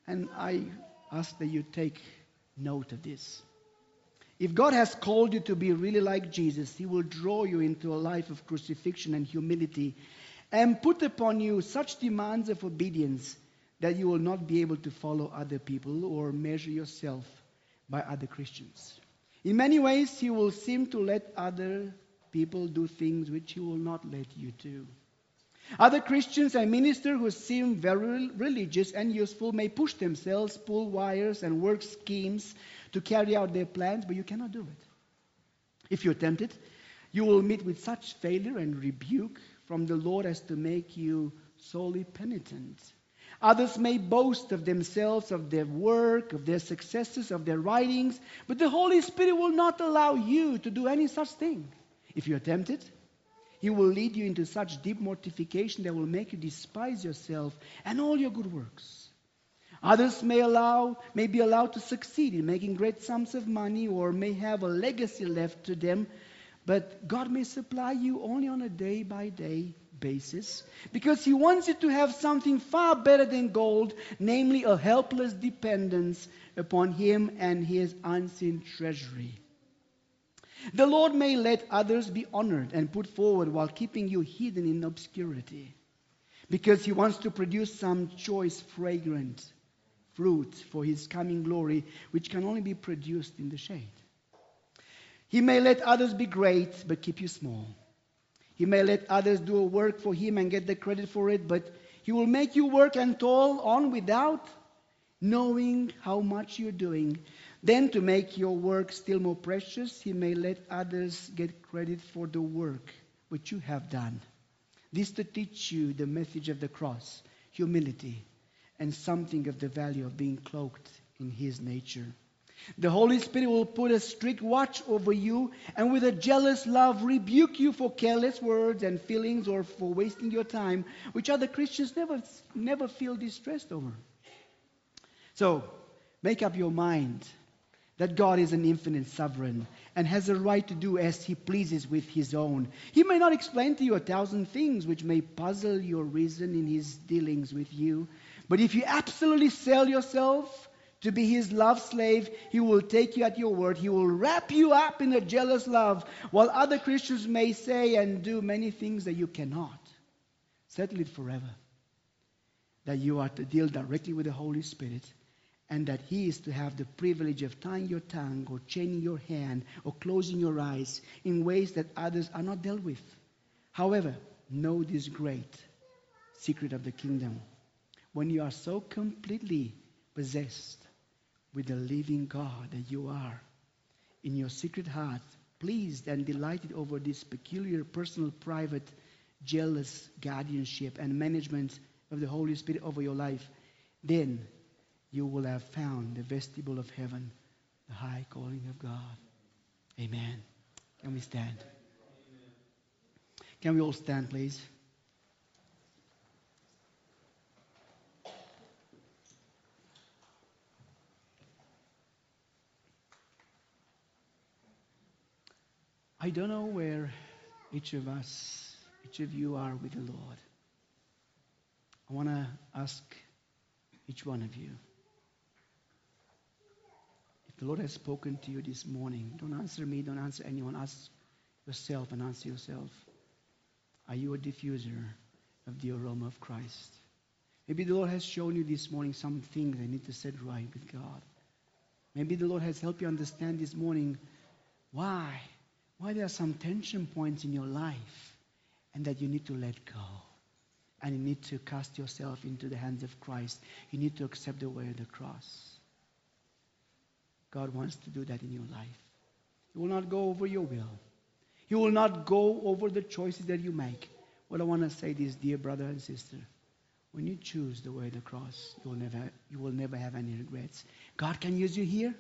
And I ask that you take note of this. If God has called you to be really like Jesus, He will draw you into a life of crucifixion and humility and put upon you such demands of obedience that you will not be able to follow other people or measure yourself by other Christians. In many ways, He will seem to let other people do things which He will not let you do. Other Christians and ministers who seem very religious and useful may push themselves, pull wires, and work schemes to carry out their plans, but you cannot do it. If you're tempted, you will meet with such failure and rebuke from the Lord as to make you solely penitent. Others may boast of themselves, of their work, of their successes, of their writings, but the Holy Spirit will not allow you to do any such thing. If you attempt it, He will lead you into such deep mortification that will make you despise yourself and all your good works. Others may allow may be allowed to succeed in making great sums of money or may have a legacy left to them, but God may supply you only on a day by day basis because he wants you to have something far better than gold, namely a helpless dependence upon him and his unseen treasury. The Lord may let others be honored and put forward while keeping you hidden in obscurity because he wants to produce some choice, fragrant fruit for his coming glory, which can only be produced in the shade. He may let others be great, but keep you small. He may let others do a work for him and get the credit for it, but he will make you work and toil on without knowing how much you're doing. Then, to make your work still more precious, he may let others get credit for the work which you have done. This to teach you the message of the cross humility, and something of the value of being cloaked in His nature. The Holy Spirit will put a strict watch over you and with a jealous love rebuke you for careless words and feelings or for wasting your time, which other Christians never, never feel distressed over. So, make up your mind that God is an infinite sovereign and has a right to do as he pleases with his own. He may not explain to you a thousand things which may puzzle your reason in his dealings with you, but if you absolutely sell yourself to be his love slave, he will take you at your word. He will wrap you up in a jealous love, while other Christians may say and do many things that you cannot. Settle it forever. That you are to deal directly with the Holy Spirit and that He is to have the privilege of tying your tongue or chaining your hand or closing your eyes in ways that others are not dealt with. However, know this great secret of the kingdom. When you are so completely possessed with the living God that you are, in your secret heart, pleased and delighted over this peculiar, personal, private, jealous guardianship and management of the Holy Spirit over your life, then you will have found the vestibule of heaven, the high calling of God. Amen. Can we stand? Can we all stand, please? I don't know where each of us, each of you are with the Lord. I want to ask each one of you. If the Lord has spoken to you this morning, don't answer me, don't answer anyone. Ask yourself and answer yourself. Are you a diffuser of the aroma of Christ? Maybe the Lord has shown you this morning some things that need to set right with God. Maybe the Lord has helped you understand this morning why, why there are some tension points in your life and that you need to let go. And you need to cast yourself into the hands of Christ. You need to accept the way of the cross. God wants to do that in your life. He will not go over your will. He will not go over the choices that you make. What I want to say is, dear brother and sister, when you choose the way of the cross, you will never, you will never have any regrets. God can use you here,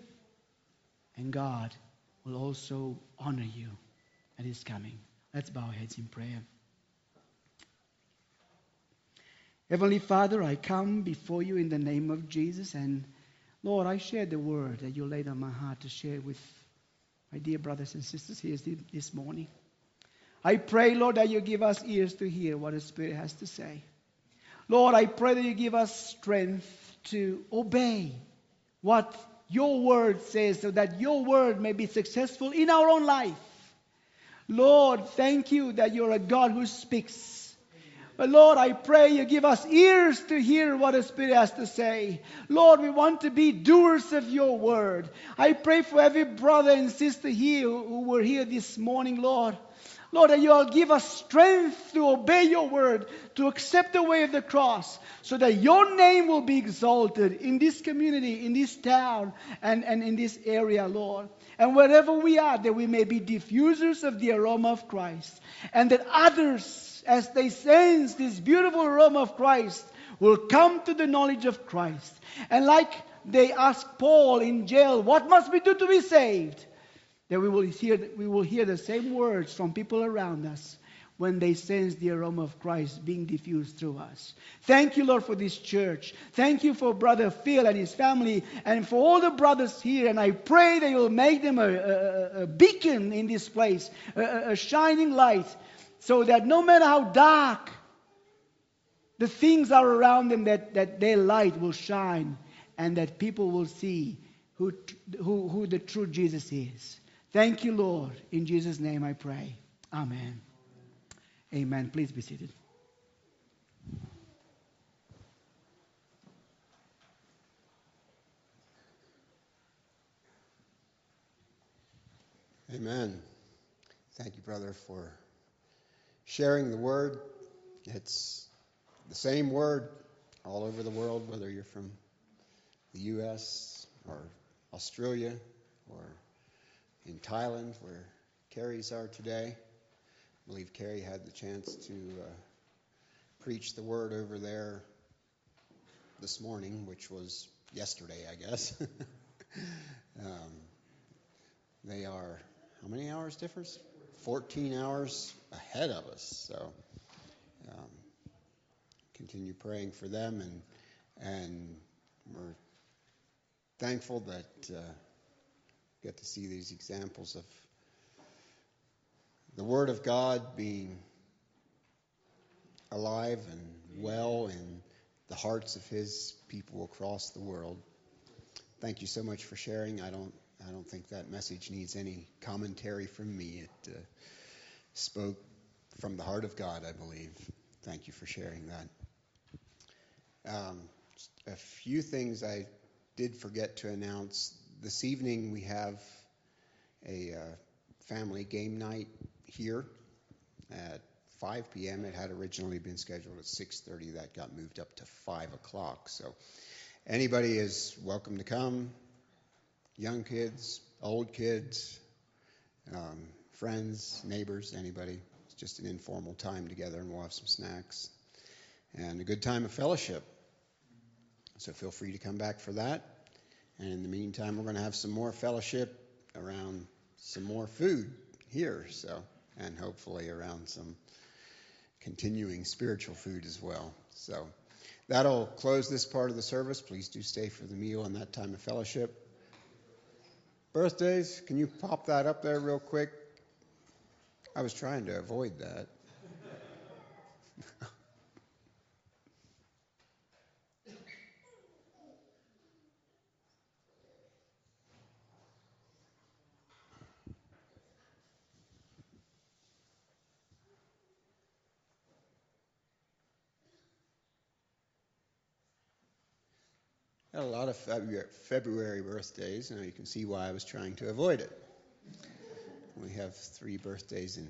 and God will also honor you at His coming. Let's bow our heads in prayer. Heavenly Father, I come before you in the name of Jesus, and Lord, I share the word that you laid on my heart to share with my dear brothers and sisters here this morning. I pray, Lord, that you give us ears to hear what the Spirit has to say. Lord, I pray that you give us strength to obey what your word says so that your word may be successful in our own life. Lord, thank you that you're a God who speaks. But Lord, I pray you give us ears to hear what the Spirit has to say. Lord, we want to be doers of your word. I pray for every brother and sister here who were here this morning, Lord. Lord, that you'll give us strength to obey your word, to accept the way of the cross, so that your name will be exalted in this community, in this town, and, and in this area, Lord. And wherever we are, that we may be diffusers of the aroma of Christ, and that others, as they sense this beautiful aroma of Christ, will come to the knowledge of Christ. And like they asked Paul in jail, What must we do to be saved? That we will hear we will hear the same words from people around us when they sense the aroma of Christ being diffused through us. Thank you, Lord, for this church. Thank you for Brother Phil and his family and for all the brothers here. And I pray that you'll make them a, a, a beacon in this place, a, a shining light, so that no matter how dark the things are around them, that, that their light will shine and that people will see who, who, who the true Jesus is. Thank you, Lord. In Jesus' name I pray. Amen. Amen. Please be seated. Amen. Thank you, brother, for sharing the word. It's the same word all over the world, whether you're from the U.S. or Australia or in Thailand, where Carrie's are today. I believe Carrie had the chance to uh, preach the word over there this morning, which was yesterday, I guess. [LAUGHS] um, they are, how many hours difference? 14 hours ahead of us. So um, continue praying for them, and, and we're thankful that uh, get to see these examples of the Word of God being alive and well in the hearts of His people across the world. Thank you so much for sharing. I don't, I don't think that message needs any commentary from me. It uh, spoke from the heart of God, I believe. Thank you for sharing that. Um, a few things I did forget to announce. This evening we have a uh, family game night here at 5 p.m. It had originally been scheduled at 6:30. That got moved up to 5 o'clock. So anybody is welcome to come. Young kids, old kids, um, friends, neighbors, anybody. It's just an informal time together, and we'll have some snacks and a good time of fellowship. So feel free to come back for that. And in the meantime, we're going to have some more fellowship around some more food here. So and hopefully around some continuing spiritual food as well. So that'll close this part of the service. Please do stay for the meal and that time of fellowship. Birthdays, can you pop that up there real quick? I was trying to avoid that. Got a lot of February birthdays. Now you can see why I was trying to avoid it. We have three birthdays in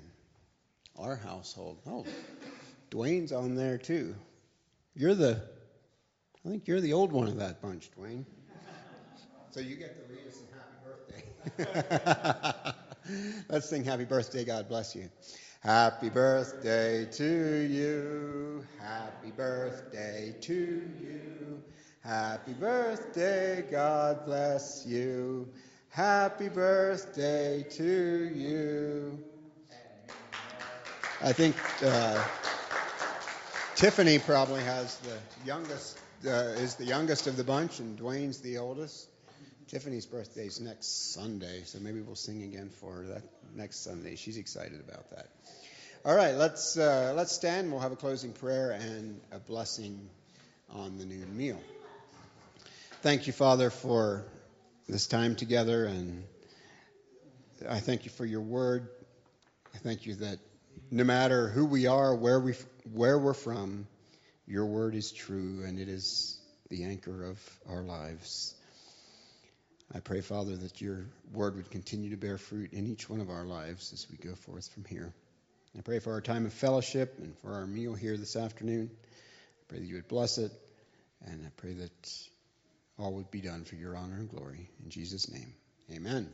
our household. Oh, Dwayne's on there too. You're the, I think you're the old one of that bunch, Dwayne. So you get to lead us happy birthday. [LAUGHS] Let's sing happy birthday, God bless you. Happy birthday to you. Happy birthday to you. Happy birthday, God bless you. Happy birthday to you. I think uh, Tiffany probably has the youngest, uh, is the youngest of the bunch, and Dwayne's the oldest. Tiffany's birthday is next Sunday, so maybe we'll sing again for her that next Sunday. She's excited about that. All right, let's uh, let's stand. We'll have a closing prayer and a blessing on the noon meal. Thank you, Father, for this time together, and I thank you for your word. I thank you that no matter who we are, where we where we're from, your word is true, and it is the anchor of our lives. I pray, Father, that your word would continue to bear fruit in each one of our lives as we go forth from here. I pray for our time of fellowship and for our meal here this afternoon. I pray that you would bless it, and I pray that all would be done for your honor and glory. In Jesus' name, amen. amen.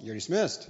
You're dismissed.